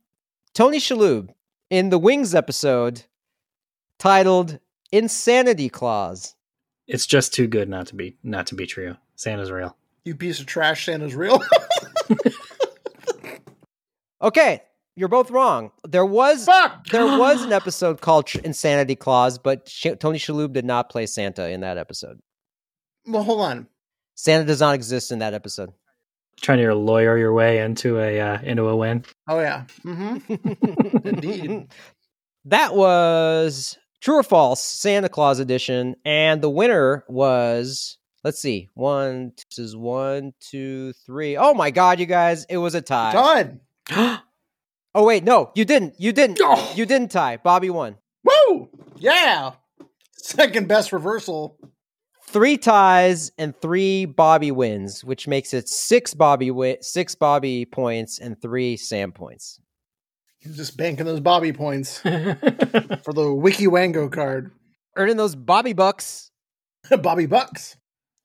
Tony Shalhoub in the Wings episode titled Insanity Claus. It's just too good not to be not to be true. Santa's real. you piece of trash, Santa's real. <laughs> Okay, you're both wrong. There was Fuck! There <gasps> was an episode called Ch- Insanity Claus, but Sh- Tony Shalhoub did not play Santa in that episode. Well, hold on. Santa does not exist in that episode. Trying to lawyer your way into a uh, into a win. Oh, yeah. Mm-hmm. <laughs> Indeed. That was True or False Santa Claus edition, and the winner was let's see, one, this is one, two, three. Oh my god, you guys, it was a tie. Done. <gasps> Oh wait, no, you didn't. You didn't. Oh. You didn't tie. Bobby won. Woo! Yeah. Second best reversal. Three ties and three Bobby wins, which makes it six Bobby wi- six Bobby points and three Sam points. He's just banking those Bobby points <laughs> for the Wiki Wango card. Earning those Bobby bucks. <laughs> Bobby Bucks.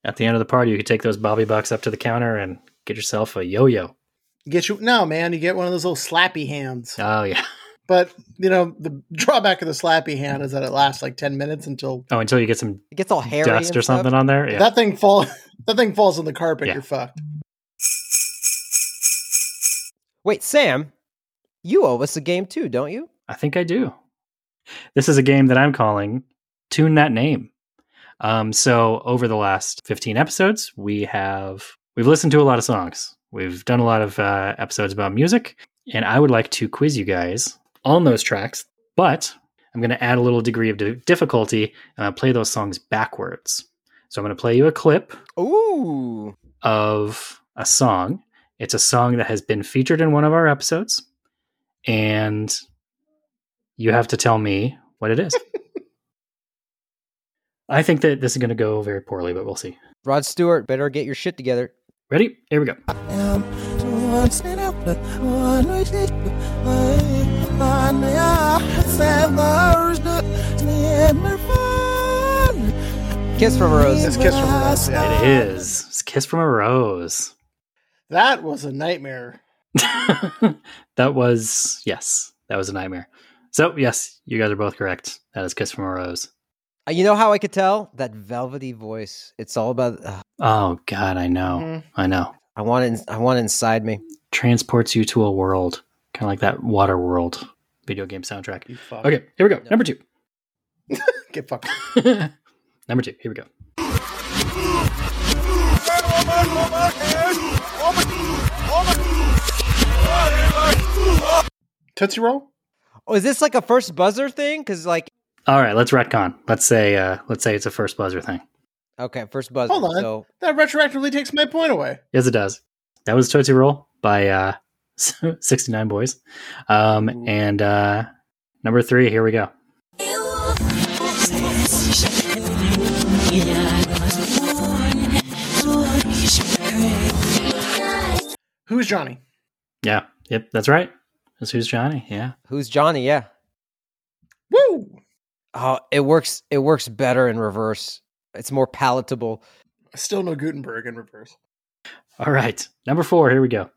At the end of the party, you could take those Bobby bucks up to the counter and get yourself a yo-yo. Get you no man, you get one of those little slappy hands. Oh yeah. <laughs> But you know, the drawback of the slappy hand is that it lasts like ten minutes until Oh, until you get some It gets all hairy dust and or something on there. Yeah. that thing fall that thing falls on the carpet, Yeah. you're fucked. Wait, Sam, you owe us a game too, don't you? I think I do. This is a game that I'm calling Tune That Name. Um, so over the last 15 episodes, we have we've listened to a lot of songs. We've done a lot of uh, episodes about music, and I would like to quiz you guys on those tracks. But I'm going to add a little degree of di- difficulty and I'll play those songs backwards. So I'm going to play you a clip Ooh. of a song, It's a song that has been featured in one of our episodes, and you have to tell me what it is. <laughs> I think that this is going to go very poorly, but we'll see. Rod Stewart, better get your shit together. Ready? Here we go. Kiss from a Rose. It's Kiss from a Rose. Yeah. It is. It's Kiss from a Rose. That was a nightmare. <laughs> that was, yes, that was a nightmare. So, yes, you guys are both correct. That is Kiss from a Rose. Uh, You know how I could tell that velvety voice. It's all about. Uh, Oh, God, I know. Mhm. I know. I want it. in- I want it inside me. Transports you to a world, kind of like that Water World video game soundtrack. You. Okay, here we go. Number two. <laughs> Get fucked. <laughs> Number two. Here we go. Tootsie Roll? Oh, is this like a first buzzer thing? Because like, All right, let's retcon. Let's say, uh, let's say it's a first buzzer thing. okay, first buzzer. Hold on. So That retroactively takes my point away. Yes, it does. That was Tootsie Roll by uh, <laughs> 69 Boyz. Um, Ooh. and uh, number three, here we go. Who's Johnny? Yeah, yep, that's right. That's who's Johnny. Yeah. who's Johnny? Yeah. Woo! Oh, it works. It works better in reverse. It's more palatable. Still no Gutenberg in reverse. All right, number four, here we go.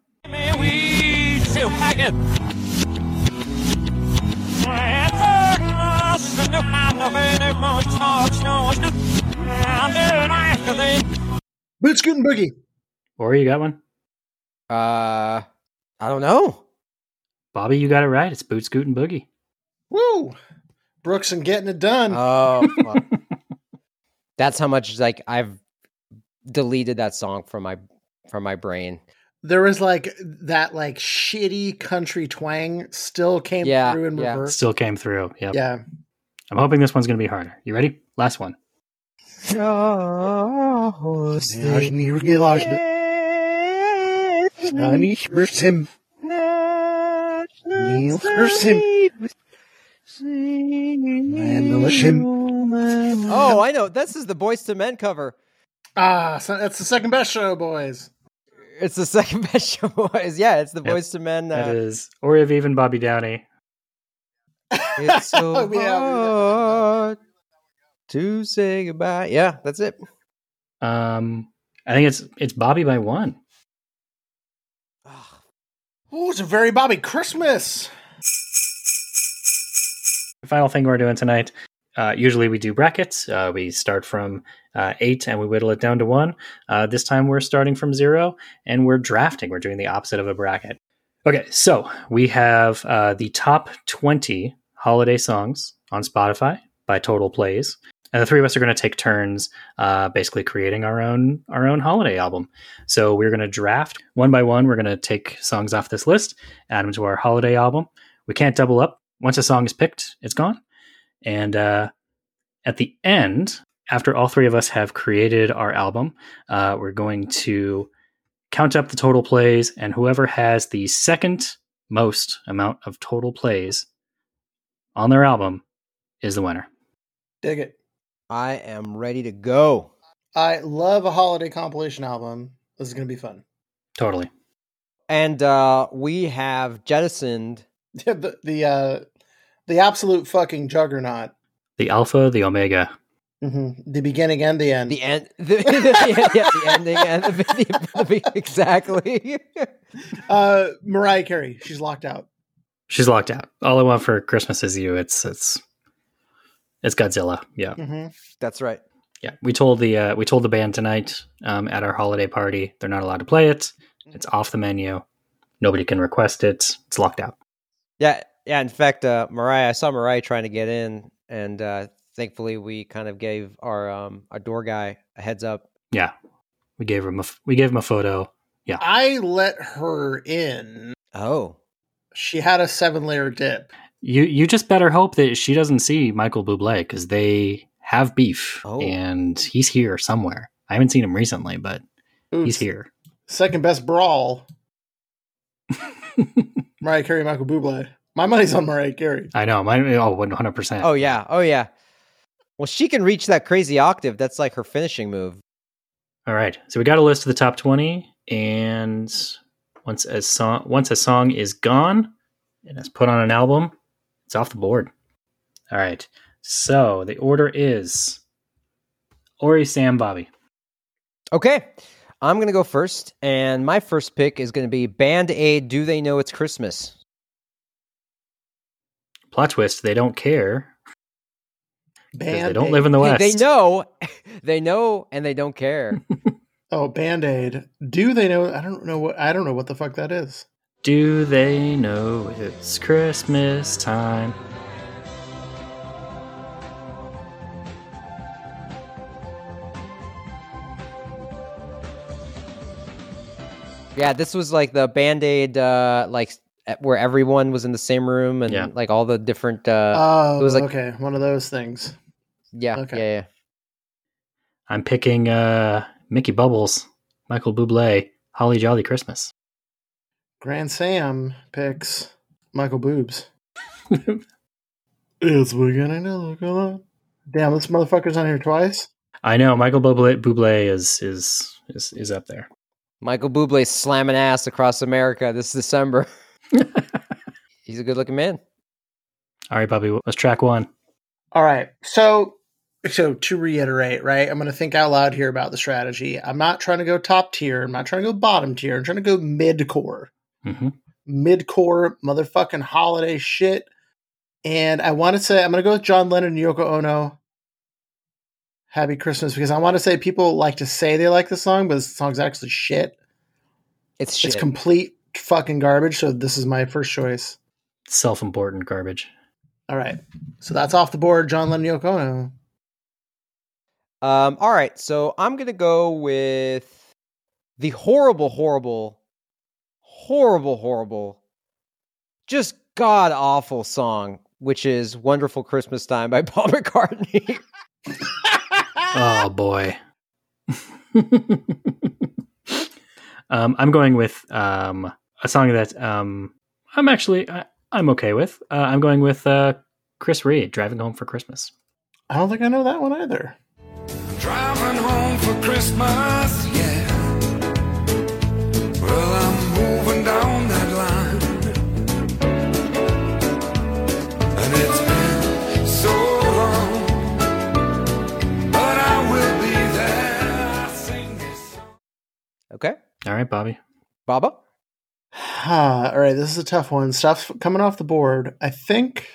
Boot Scootin' Boogie. Or you got one? Uh, I don't know. Bobby, you got it right. It's Boot Scoot and Boogie. Woo! Brooks and getting it done. Oh, <laughs> fuck. that's how much like I've deleted that song from my from my brain. there was like that like shitty country twang still came Yeah, through in yeah. reverse. Still came through. Yep. Yeah. I'm hoping this one's going to be harder. You ready? Last one. Oh, I know. This is the Boyz II Men cover. Ah, so that's the second best show, boys. It's the second <laughs> best show. Boys. Yeah, it's the Yep. Boyz II Men. That Uh, is Or if even Bobby Downey. it's <laughs> so Oh, yeah, hard to say goodbye. Yeah, that's it. Um, I think it's it's Bobby by one. Oh, it's a very Bobby Christmas. Final thing we're doing tonight. Uh, usually we do brackets. Uh, we start from uh, eight and we whittle it down to one. Uh, this time we're starting from zero and we're drafting. We're doing the opposite of a bracket. Okay, so we have uh, the top 20 holiday songs on Spotify by total plays. And the three of us are going to take turns uh, basically creating our own our own holiday album. So we're going to draft one by one. We're going to take songs off this list, add them to our holiday album. We can't double up. Once a song is picked, it's gone. And uh, at the end, after all three of us have created our album, uh, we're going to count up the total plays, and whoever has the second most amount of total plays on their album is the winner. Dig it. I am ready to go. I love a holiday compilation album. This is gonna be fun. Totally. And uh, we have jettisoned. <laughs> the the uh, the absolute fucking juggernaut. The alpha, the omega. hmm The beginning and the end. The end, <laughs> the, the, yeah, the ending, and the, the, the, exactly. <laughs> uh, Mariah Carey. She's locked out. She's locked out. All I want for Christmas is you. It's it's it's Godzilla. Yeah. hmm That's right. Yeah, we told the uh, we told the band tonight um, at our holiday party they're not allowed to play it. It's off the menu. Nobody can request it. It's locked out. Yeah, yeah. In fact, uh, Mariah, I saw Mariah trying to get in, and uh, thankfully, we kind of gave our um, our door guy a heads up. Yeah, we gave him a f- we gave him a photo. Yeah, I let her in. Oh, She had a seven layer dip. You you just better hope that she doesn't see Michael Bublé because they have beef Oh. and he's here somewhere. I haven't seen him recently, but Ooh, he's here. Second best brawl. <laughs> Mariah Carey, Michael Bublé. My money's on Mariah Carey. I know. Mine, oh, 100%. Oh yeah, oh yeah. Well, she can reach that crazy octave. That's like her finishing move. All right. So we got a list of the top 20 and once a song once a song is gone and it's put on an album, it's off the board. All right. So the order is Ori Sam Bobby. Okay. I'm going to go first. And my first pick is going to be Band Aid Do They Know It's Christmas? Plot twist, they don't care. Band they don't live in the <laughs> West. They know, <laughs> they know, and they don't care. <laughs> Oh, Band Aid. Do they know? I don't know what. I don't know what the fuck that is. Do they know it's Christmas time? yeah, this was like the Band Aid, uh, like where everyone was in the same room and Yeah. like all the different. Uh, Oh, it was like- okay, one of those things. yeah, okay. yeah, yeah. I'm picking uh, Mickey Bubbles, Michael Bublé, Holly Jolly Christmas. Grand Sam picks Michael Boobs. <laughs> It's beginning to look a lot. Damn, this motherfucker's on here twice. I know Michael Bublé, Bublé is is is is up there. Michael Bublé slamming ass across America this December. <laughs> <laughs> He's a good looking man. All right, Bobby, let's track one? All right. So so to reiterate, right? I'm going to think out loud here about the strategy. I'm not trying to go top tier. I'm not trying to go bottom tier. I'm trying to go mid core. Hmm Mid core motherfucking holiday shit. And I want to say I'm going to go with John Lennon and Yoko Ono. Happy Christmas because I want to say people like to say they like the song, but the song's actually shit. It's shit. It's complete fucking garbage. So this is my first choice. Self-important garbage. All right. So that's off the board. John Lennon, Yoko Ono. Um, all right, so I'm gonna go with the horrible, horrible, horrible, horrible, just god awful song, which is "Wonderful Christmas Time" by <laughs> Paul McCartney. Oh boy. <laughs> um, I'm going with um, a song that um, I'm actually I, I'm okay with. Uh, I'm going with uh, Chris Rea, "Driving Home for Christmas." I don't think I know that one either. Driving home for Christmas, yeah. Down that line. And it's been so long. But I will be there. Sing this song. okay, All right, Bobby. Baba. <sighs> All right, this is a tough one. Stuff's coming off the board. I think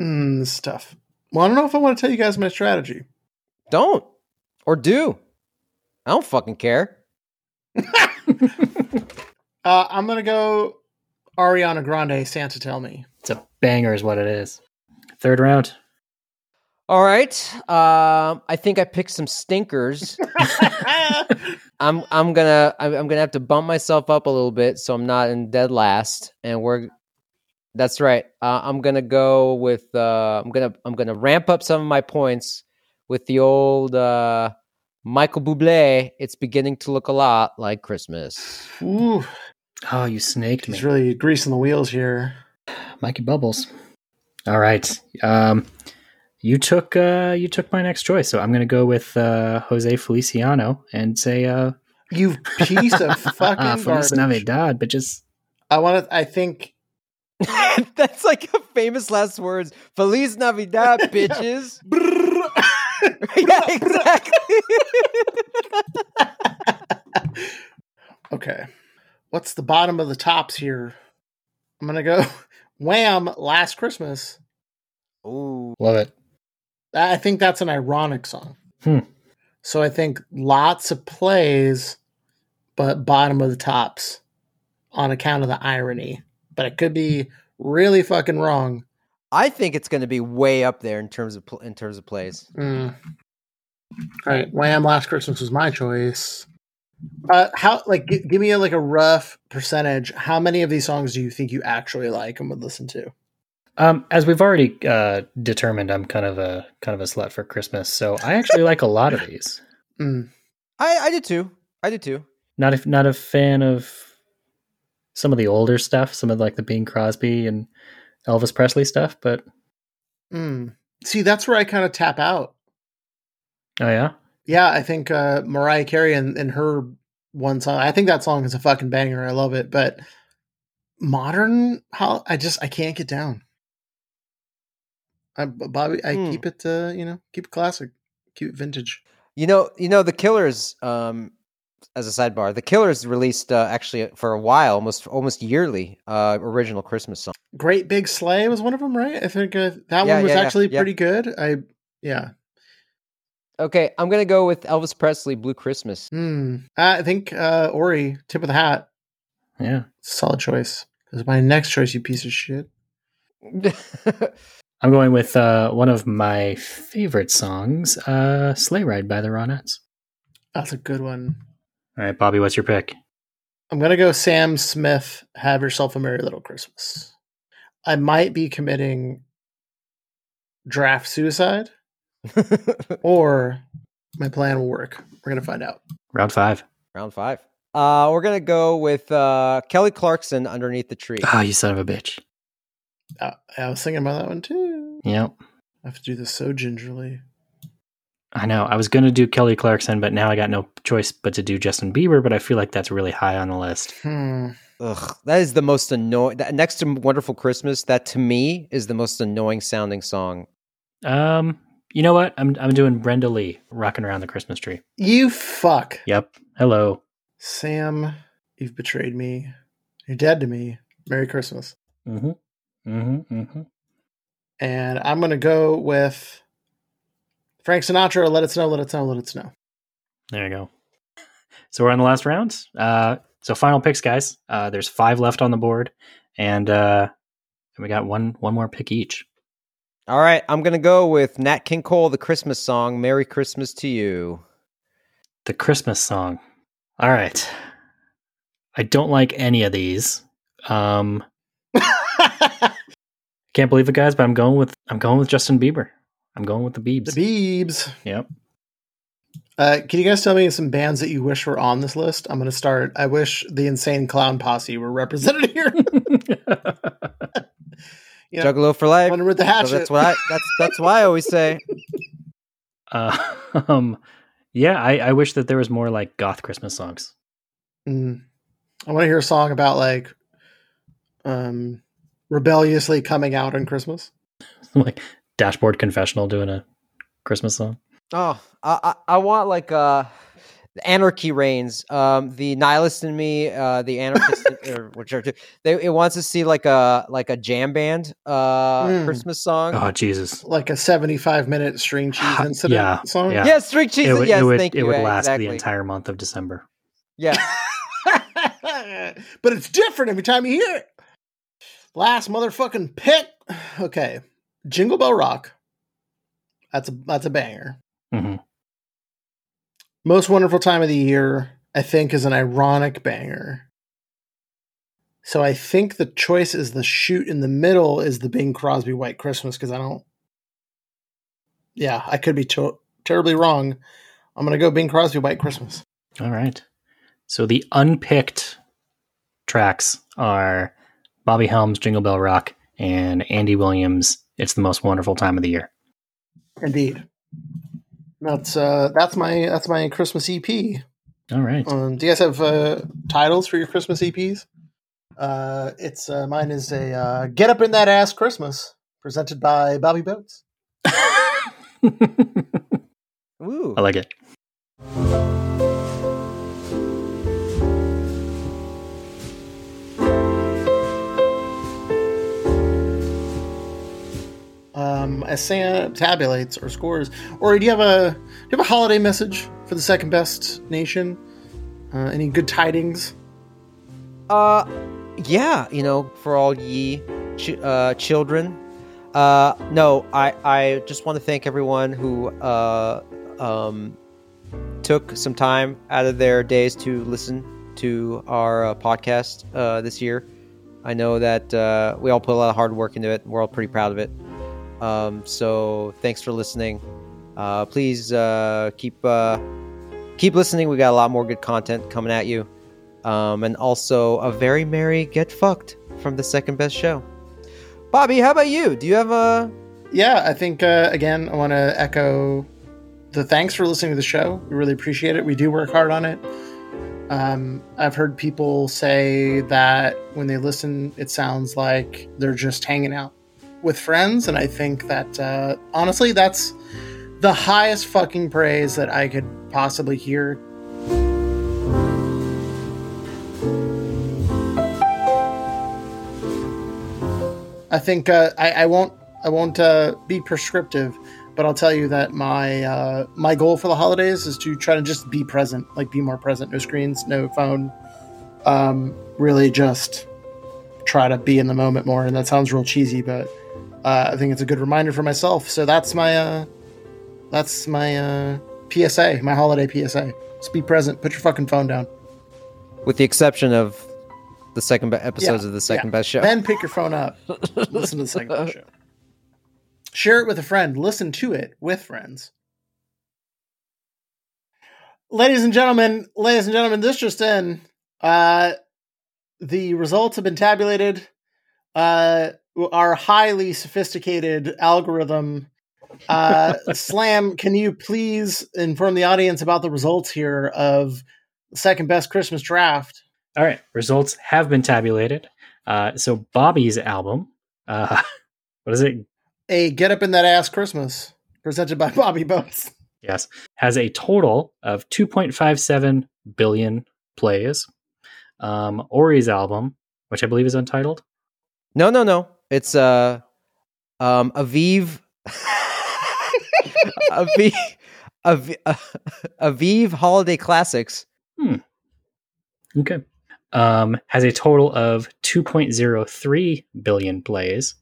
mm, this is. Well, I don't know if I want to tell you guys my strategy. Don't or do. I don't fucking care. <laughs> Uh, I'm gonna go Ariana Grande. Santa, tell me. It's a banger, is what it is. Third round. All right, um, I think I picked some stinkers. <laughs> I'm I'm gonna I'm, I'm gonna have to bump myself up a little bit so I'm not in dead last. And we're that's right. Uh, I'm gonna go with uh, I'm gonna I'm gonna ramp up some of my points with the old uh, Michael Bublé. It's beginning to look a lot like Christmas. Ooh, Oh, you snaked me, he's really greasing the wheels here. Mikey Bubbles. All right. Um, you took uh, you took my next choice, so I'm going to go with uh, Jose Feliciano and say uh, You <laughs> piece of fucking Feliz garbage. Navidad, but just I want to. I think. <laughs> that's like a famous last words. Feliz Navidad, <laughs> bitches. yeah, exactly. Okay, what's the bottom of the tops here? I'm gonna go. <laughs> Wham! Last Christmas. Ooh. love it. I think that's an ironic song. Hmm. So I think lots of plays, but bottom of the tops on account of the irony. But it could be really fucking wrong. I think it's going to be way up there in terms of pl- in terms of plays. Mm. All right, Wham! Last Christmas was my choice. Uh, how like g- give me a, like a rough percentage? How many of these songs do you think you actually like and would listen to? Um, as we've already uh, determined, I'm kind of a kind of a slut for Christmas, so I actually like a lot of these. <laughs> Mm. I I did too. I did too. Not if not a fan of some of the older stuff, some of like the Bing Crosby and Elvis Presley stuff, but Mm. See, that's where I kind of tap out. oh yeah. Yeah, I think uh, Mariah Carey and, and her one song. I think that song is a fucking banger. I love it. But modern, how I just I can't get down. I, Bobby, I Hmm. keep it. Uh, you know, keep it classic, keep it vintage. You know, you know, the Killers. Um, as a sidebar, the Killers released uh, actually for a while, almost almost yearly, uh, original Christmas song. Great Big Sleigh was one of them, right? I think uh, that Yeah, one was yeah, actually yeah. pretty good. I yeah. Okay, I'm gonna go with Elvis Presley, "Blue Christmas." Hmm. I think uh, Ori, tip of the hat, Yeah. solid choice. Because my next choice, you piece of shit. <laughs> I'm going with uh, one of my favorite songs, uh, Sleigh Ride by the Ronettes. That's a good one. All right, Bobby, what's your pick? I'm gonna go Sam Smith. Have yourself a merry little Christmas. I might be committing draft suicide, <laughs> or my plan will work. We're gonna find out. Round five. Round five. Uh, we're gonna go with uh, Kelly Clarkson, "Underneath the Tree." Oh, you son of a bitch. Uh, I was thinking about that one too. Yep. I have to do this so gingerly. I know. I was going to do Kelly Clarkson, but now I got no choice but to do Justin Bieber, but I feel like that's really high on the list. Hmm. Ugh, that is the most annoying. Next to "Wonderful Christmas," that to me is the most annoying sounding song. Um, you know what? I'm I'm doing Brenda Lee, rocking around the Christmas tree. You fuck, Yep. Hello. Sam. You've betrayed me. You're dead to me. Merry Christmas. Mm-hmm. Mm-hmm. Mm-hmm. And I'm gonna go with Frank Sinatra. Let it snow. Let it snow. Let it snow. There you go. So we're on the last round. Uh, so final picks, guys. Uh, there's five left on the board, and uh, and we got one one more pick each. All right, I'm gonna go with Nat King Cole, the Christmas song, "Merry Christmas to You." The Christmas song. All right. I don't like any of these. Um, <laughs> can't believe it, guys, but I'm going with I'm going with Justin Bieber. I'm going with the Biebs. the Beebs. Yep. Uh, can you guys tell me some bands that you wish were on this list? I'm going to start. I wish the Insane Clown Posse were represented here. <laughs> <laughs> you know, Juggalo for I'm life. going to rip the So that's what I. That's that's why I always say. <laughs> uh, <laughs> um, yeah, I, I wish that there was more like goth Christmas songs. Mm. I want to hear a song about like um, rebelliously coming out on Christmas. <laughs> like Dashboard Confessional doing a Christmas song. Oh, I I, I want like uh, the anarchy reigns. Um, the nihilist in me, uh, the anarchist, or which are they? It wants to see like a like a jam band uh Mm. Christmas song. Oh Jesus! Like a 75 minute string cheese incident Yeah, song. yeah. yeah, string cheese. it would, yes, it would, thank it you. would last exactly. the entire month of December. Yeah, <laughs> <laughs> but it's different every time you hear it. Last motherfucking pick. <sighs> Okay. Jingle Bell Rock. That's a that's a banger. hmm Most wonderful time of the year, I think, is an ironic banger. So I think the choice is the shoot in the middle is the Bing Crosby White Christmas because I don't. Yeah, I could be to- terribly wrong. I'm gonna go Bing Crosby White Christmas. All right. So the unpicked tracks are Bobby Helms, Jingle Bell Rock, and Andy Williams. It's the most wonderful time of the year. Indeed. That's uh that's my that's my Christmas EP. All right. Um, do you guys have uh, titles for your Christmas EPs? Uh, it's uh, mine is a uh, "Get Up in That Ass Christmas" presented by Bobby Boats. <laughs> I like it. Um, as Santa tabulates or scores, or do you have a do you have a holiday message for the second best nation? Uh, any good tidings? Uh, yeah, you know, for all ye ch- uh, children. Uh, no, I, I just want to thank everyone who uh, um, took some time out of their days to listen to our uh, podcast uh, this year. I know that uh, we all put a lot of hard work into it. We're all pretty proud of it. Um, so thanks for listening. Uh, please uh, keep uh, keep listening. We got a lot more good content coming at you. um, and also a very merry get fucked from the second best show. Bobby, how about you? Do you have a Yeah, I think uh, again, I want to echo the thanks for listening to the show. We really appreciate it. We do work hard on it. Um, I've heard people say that when they listen, it sounds like they're just hanging out with friends, and I think that uh, honestly, that's the highest fucking praise that I could possibly hear. I think uh, I, I won't I won't uh, be prescriptive, but I'll tell you that my uh, my goal for the holidays is to try to just be present, like be more present. No screens, no phone. Um, really, just try to be in the moment more. And that sounds real cheesy, but uh, I think it's a good reminder for myself. So that's my uh, that's my uh, PSA, my holiday PSA. Just be present. Put your fucking phone down. with the exception of the second be- episodes Yeah, of the second yeah. best show? Then pick your phone up. Listen to the second best show. Share it with a friend. Listen to it with friends. Ladies and gentlemen, ladies and gentlemen, this just in. Uh, the results have been tabulated. Uh, our highly sophisticated algorithm. Uh, <laughs> Slam, can you please inform the audience about the results here of the second best Christmas draft? All right, results have been tabulated. Uh, so Bobby's album, uh, <laughs> what is it? A Get Up in That Ass Christmas, presented by <laughs> Bobby Bones. Yes, has a total of 2.57 billion plays. Um, Ori's album, which I believe is untitled. No, no, no. It's uh um Aviv <laughs> Aviv Aviv, <laughs> Aviv Holiday Classics. Okay. Um, has a total of 2.03 billion plays.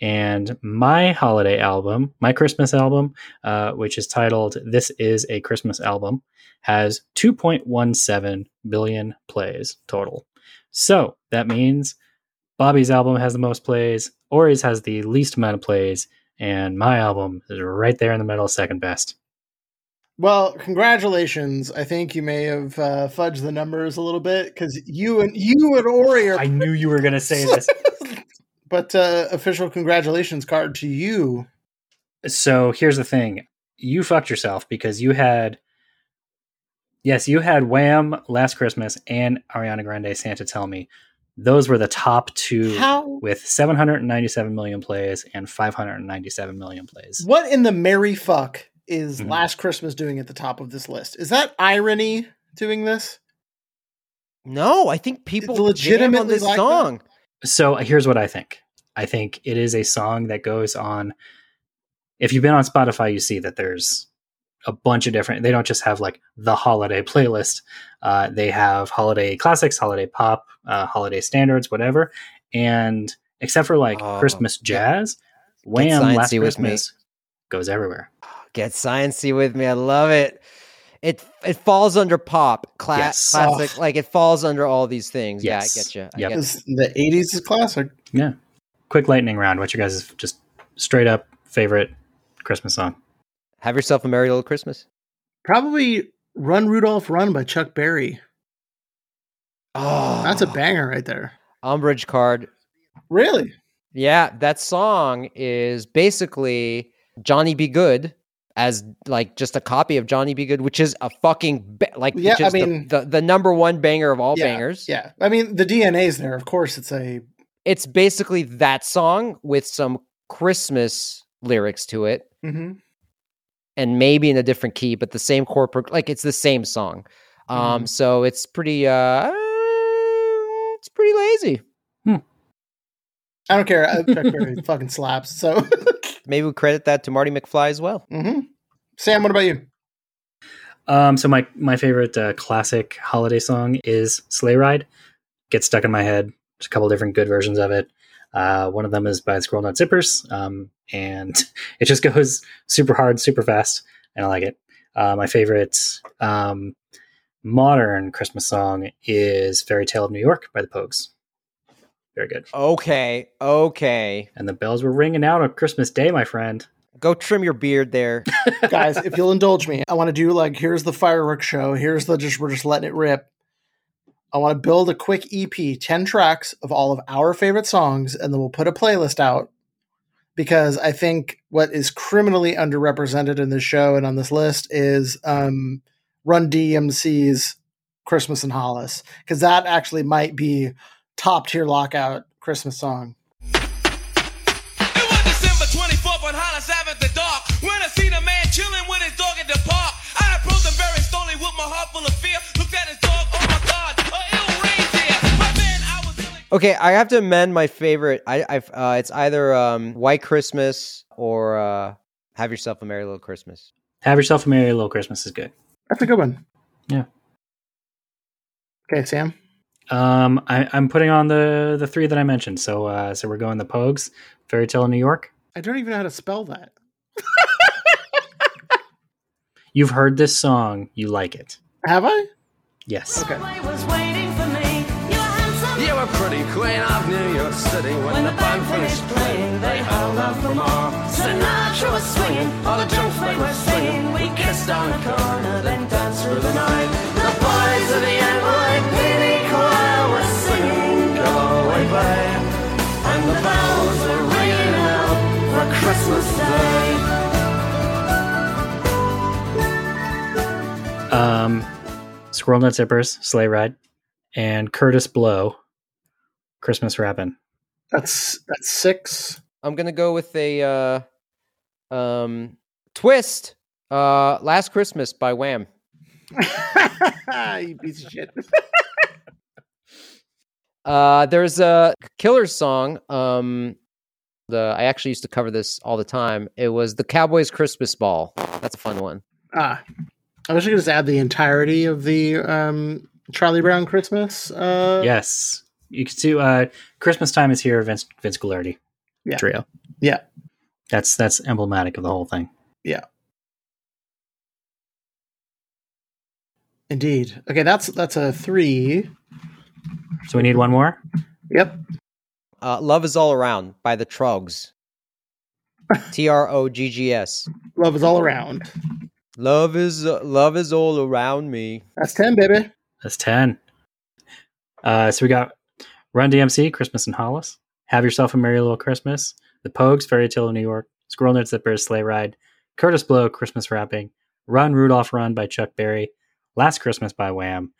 And my holiday album, my Christmas album, uh, which is titled This is a Christmas Album, has 2.17 billion plays total. So that means Bobby's album has the most plays, Ori's has the least amount of plays, and my album is right there in the middle, second best. Well, congratulations. I think you may have uh, fudged the numbers a little bit because you and you and Ori are. I knew you were going to say this. <laughs> but uh, official congratulations card to you. so here's the thing you fucked yourself because you had yes you had wham last christmas and ariana grande santa tell me those were the top two How? with 797 million plays and 597 million plays What in the merry fuck is Mhm. Last Christmas doing at the top of this list? Is that irony doing this? No, I think people It's legitimately on this like that? song. so here's what i think i think it is a song that goes on if you've been on spotify you see that there's a bunch of different they don't just have like the holiday playlist uh, they have holiday classics holiday pop uh, holiday standards whatever and except for like Oh, christmas jazz wham sciencey last with christmas goes everywhere Get sciencey with me. I love it. It it falls under pop, cla- Yes. classic. Oh. Like it falls under all these things. Yes. Yeah, I get you. I Yep. get the 80s is classic. yeah quick lightning round what's your guys' just straight up favorite christmas song Have yourself a merry little Christmas. Probably Run Rudolph Run by Chuck Berry. Oh, That's a banger right there. umbrage card. Really? Yeah, that song is basically Johnny B. Goode as like just a copy of Johnny B. Goode, which is a fucking ba- like Yeah, I mean- the, the number one banger of all yeah, bangers. Yeah. I mean, the DNA's there. Of course, it's a. It's basically that song with some Christmas lyrics to it. mhm. And maybe in a different key, but the same chord, pro- like it's the same song. Um, Mhm. so it's pretty, uh, it's pretty lazy. I don't care. Uh, Chuck Berry fucking slaps. So, <laughs> Maybe we credit that to Marty McFly as well. mhm. Sam, what about you? Um, so my my favorite uh, classic holiday song is "Sleigh Ride." Gets stuck in my head. There's a couple different good versions of it. Uh, one of them is by the Squirrel Nut Zippers, um, and <laughs> it just goes super hard, super fast, and I like it. Uh, my favorite um, modern Christmas song is "Fairy Tale of New York" by the Pogues. Very good. Okay, okay. And the bells were ringing out on Christmas Day, my friend. Go trim your beard there. <laughs> Guys, if you'll indulge me, I want to do like here's the fireworks show. Here's the just we're just letting it rip. I want to build a quick EP, 10 tracks of all of our favorite songs, and then we'll put a playlist out because I think what is criminally underrepresented in this show and on this list is um, Run DMC's Christmas in Hollis because that actually might be top tier lockout Christmas song. Okay, I have to amend my favorite. I, I've uh, it's either um, White Christmas or uh, Have Yourself a Merry Little Christmas. Have yourself a merry little Christmas is good. That's a good one. Yeah. Okay, Sam. Um, I, I'm putting on the the three that I mentioned. So uh, so we're going the Pogues, Fairy Tale in New York. I don't even know how to spell that. You've heard this song, you like it. Have I? Yes. Okay. Handsome. Were pretty queen of New York City when, When the the band band finished finished playing. playing, They they held held out out for for more. Sinatra was swinging, all the junk they were singing. We kissed on the corner, then danced through the night. The boys of the NYPD choir were singing, "Go away, babe," and the bells were ringing out for Christmas Day. Um, Squirrel Nut Zippers, Sleigh Ride, and Kurtis Blow, Christmas Rappin'. That's that's six. I'm gonna go with a uh, um, twist. Uh, Last Christmas by Wham. <laughs> you piece of shit. <laughs> Uh, there's a killer song. Um, the I actually used to cover this all the time. It was the Cowboys Christmas Ball. That's a fun one. Ah, I wish I could just add the entirety of the um, Charlie Brown Christmas. Uh, yes. You can see uh, Christmas time is here, Vince Vince Guaraldi Yeah. trio. Yeah. That's that's emblematic of the whole thing. Yeah, indeed. Okay, that's that's a three. So we need one more. Yep. Uh, Love is all around by the Troggs. <laughs> T R O G G S. Love is all around. Love is uh, love is all around me. That's ten, baby. That's ten. Uh, so we got Run DMC, Christmas in Hollis. Have yourself a merry little Christmas. The Pogues, Fairy Tale of New York. Squirrel Nut Zippers, Sleigh Ride. Kurtis Blow, Christmas Wrapping, Run Rudolph Run by Chuck Berry. Last Christmas by Wham.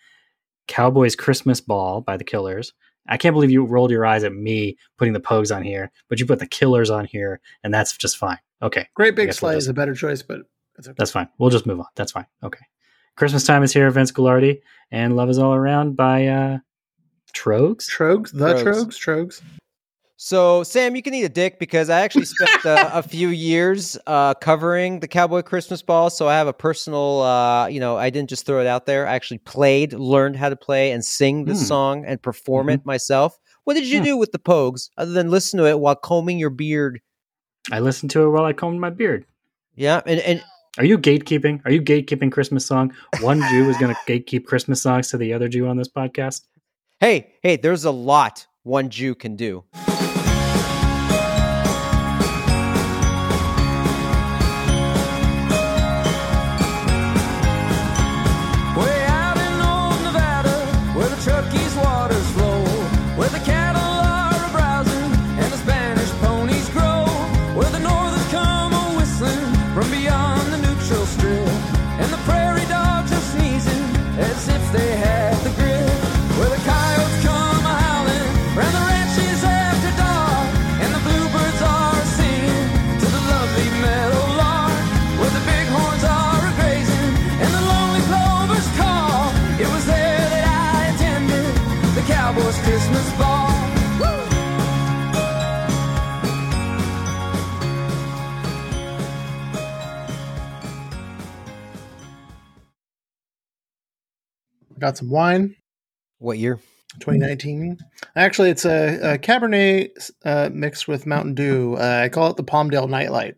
Cowboys Christmas Ball by the Killers. I can't believe you rolled your eyes at me putting the Pogues on here, but you put the Killers on here, and that's just fine. Okay, Great Big we'll Sleigh just- is a better choice, but it's okay. that's fine. We'll just move on. That's fine. Okay. Christmas time is here, Vince Guaraldi, and Love is All Around by uh Troggs. Troggs, the Troggs. Troggs, Troggs. So, Sam, you can eat a dick because I actually spent uh, a few years uh, covering the Cowboy Christmas Ball. So I have a personal, uh, you know, I didn't just throw it out there. I actually played, learned how to play and sing the Hmm. song and perform it myself. What did you Hmm. do with the Pogues other than listen to it while combing your beard? I listened to it while I combed my beard. Yeah, and, and Are you gatekeeping? Are you gatekeeping Christmas song? One Jew is going <laughs> to gatekeep Christmas songs to the other Jew on this podcast. Hey, hey, there's a lot one Jew can do. Got some wine. What year? 2019. Actually, it's a, a Cabernet uh, mixed with Mountain Dew. Uh, I call it the Palmdale Nightlight.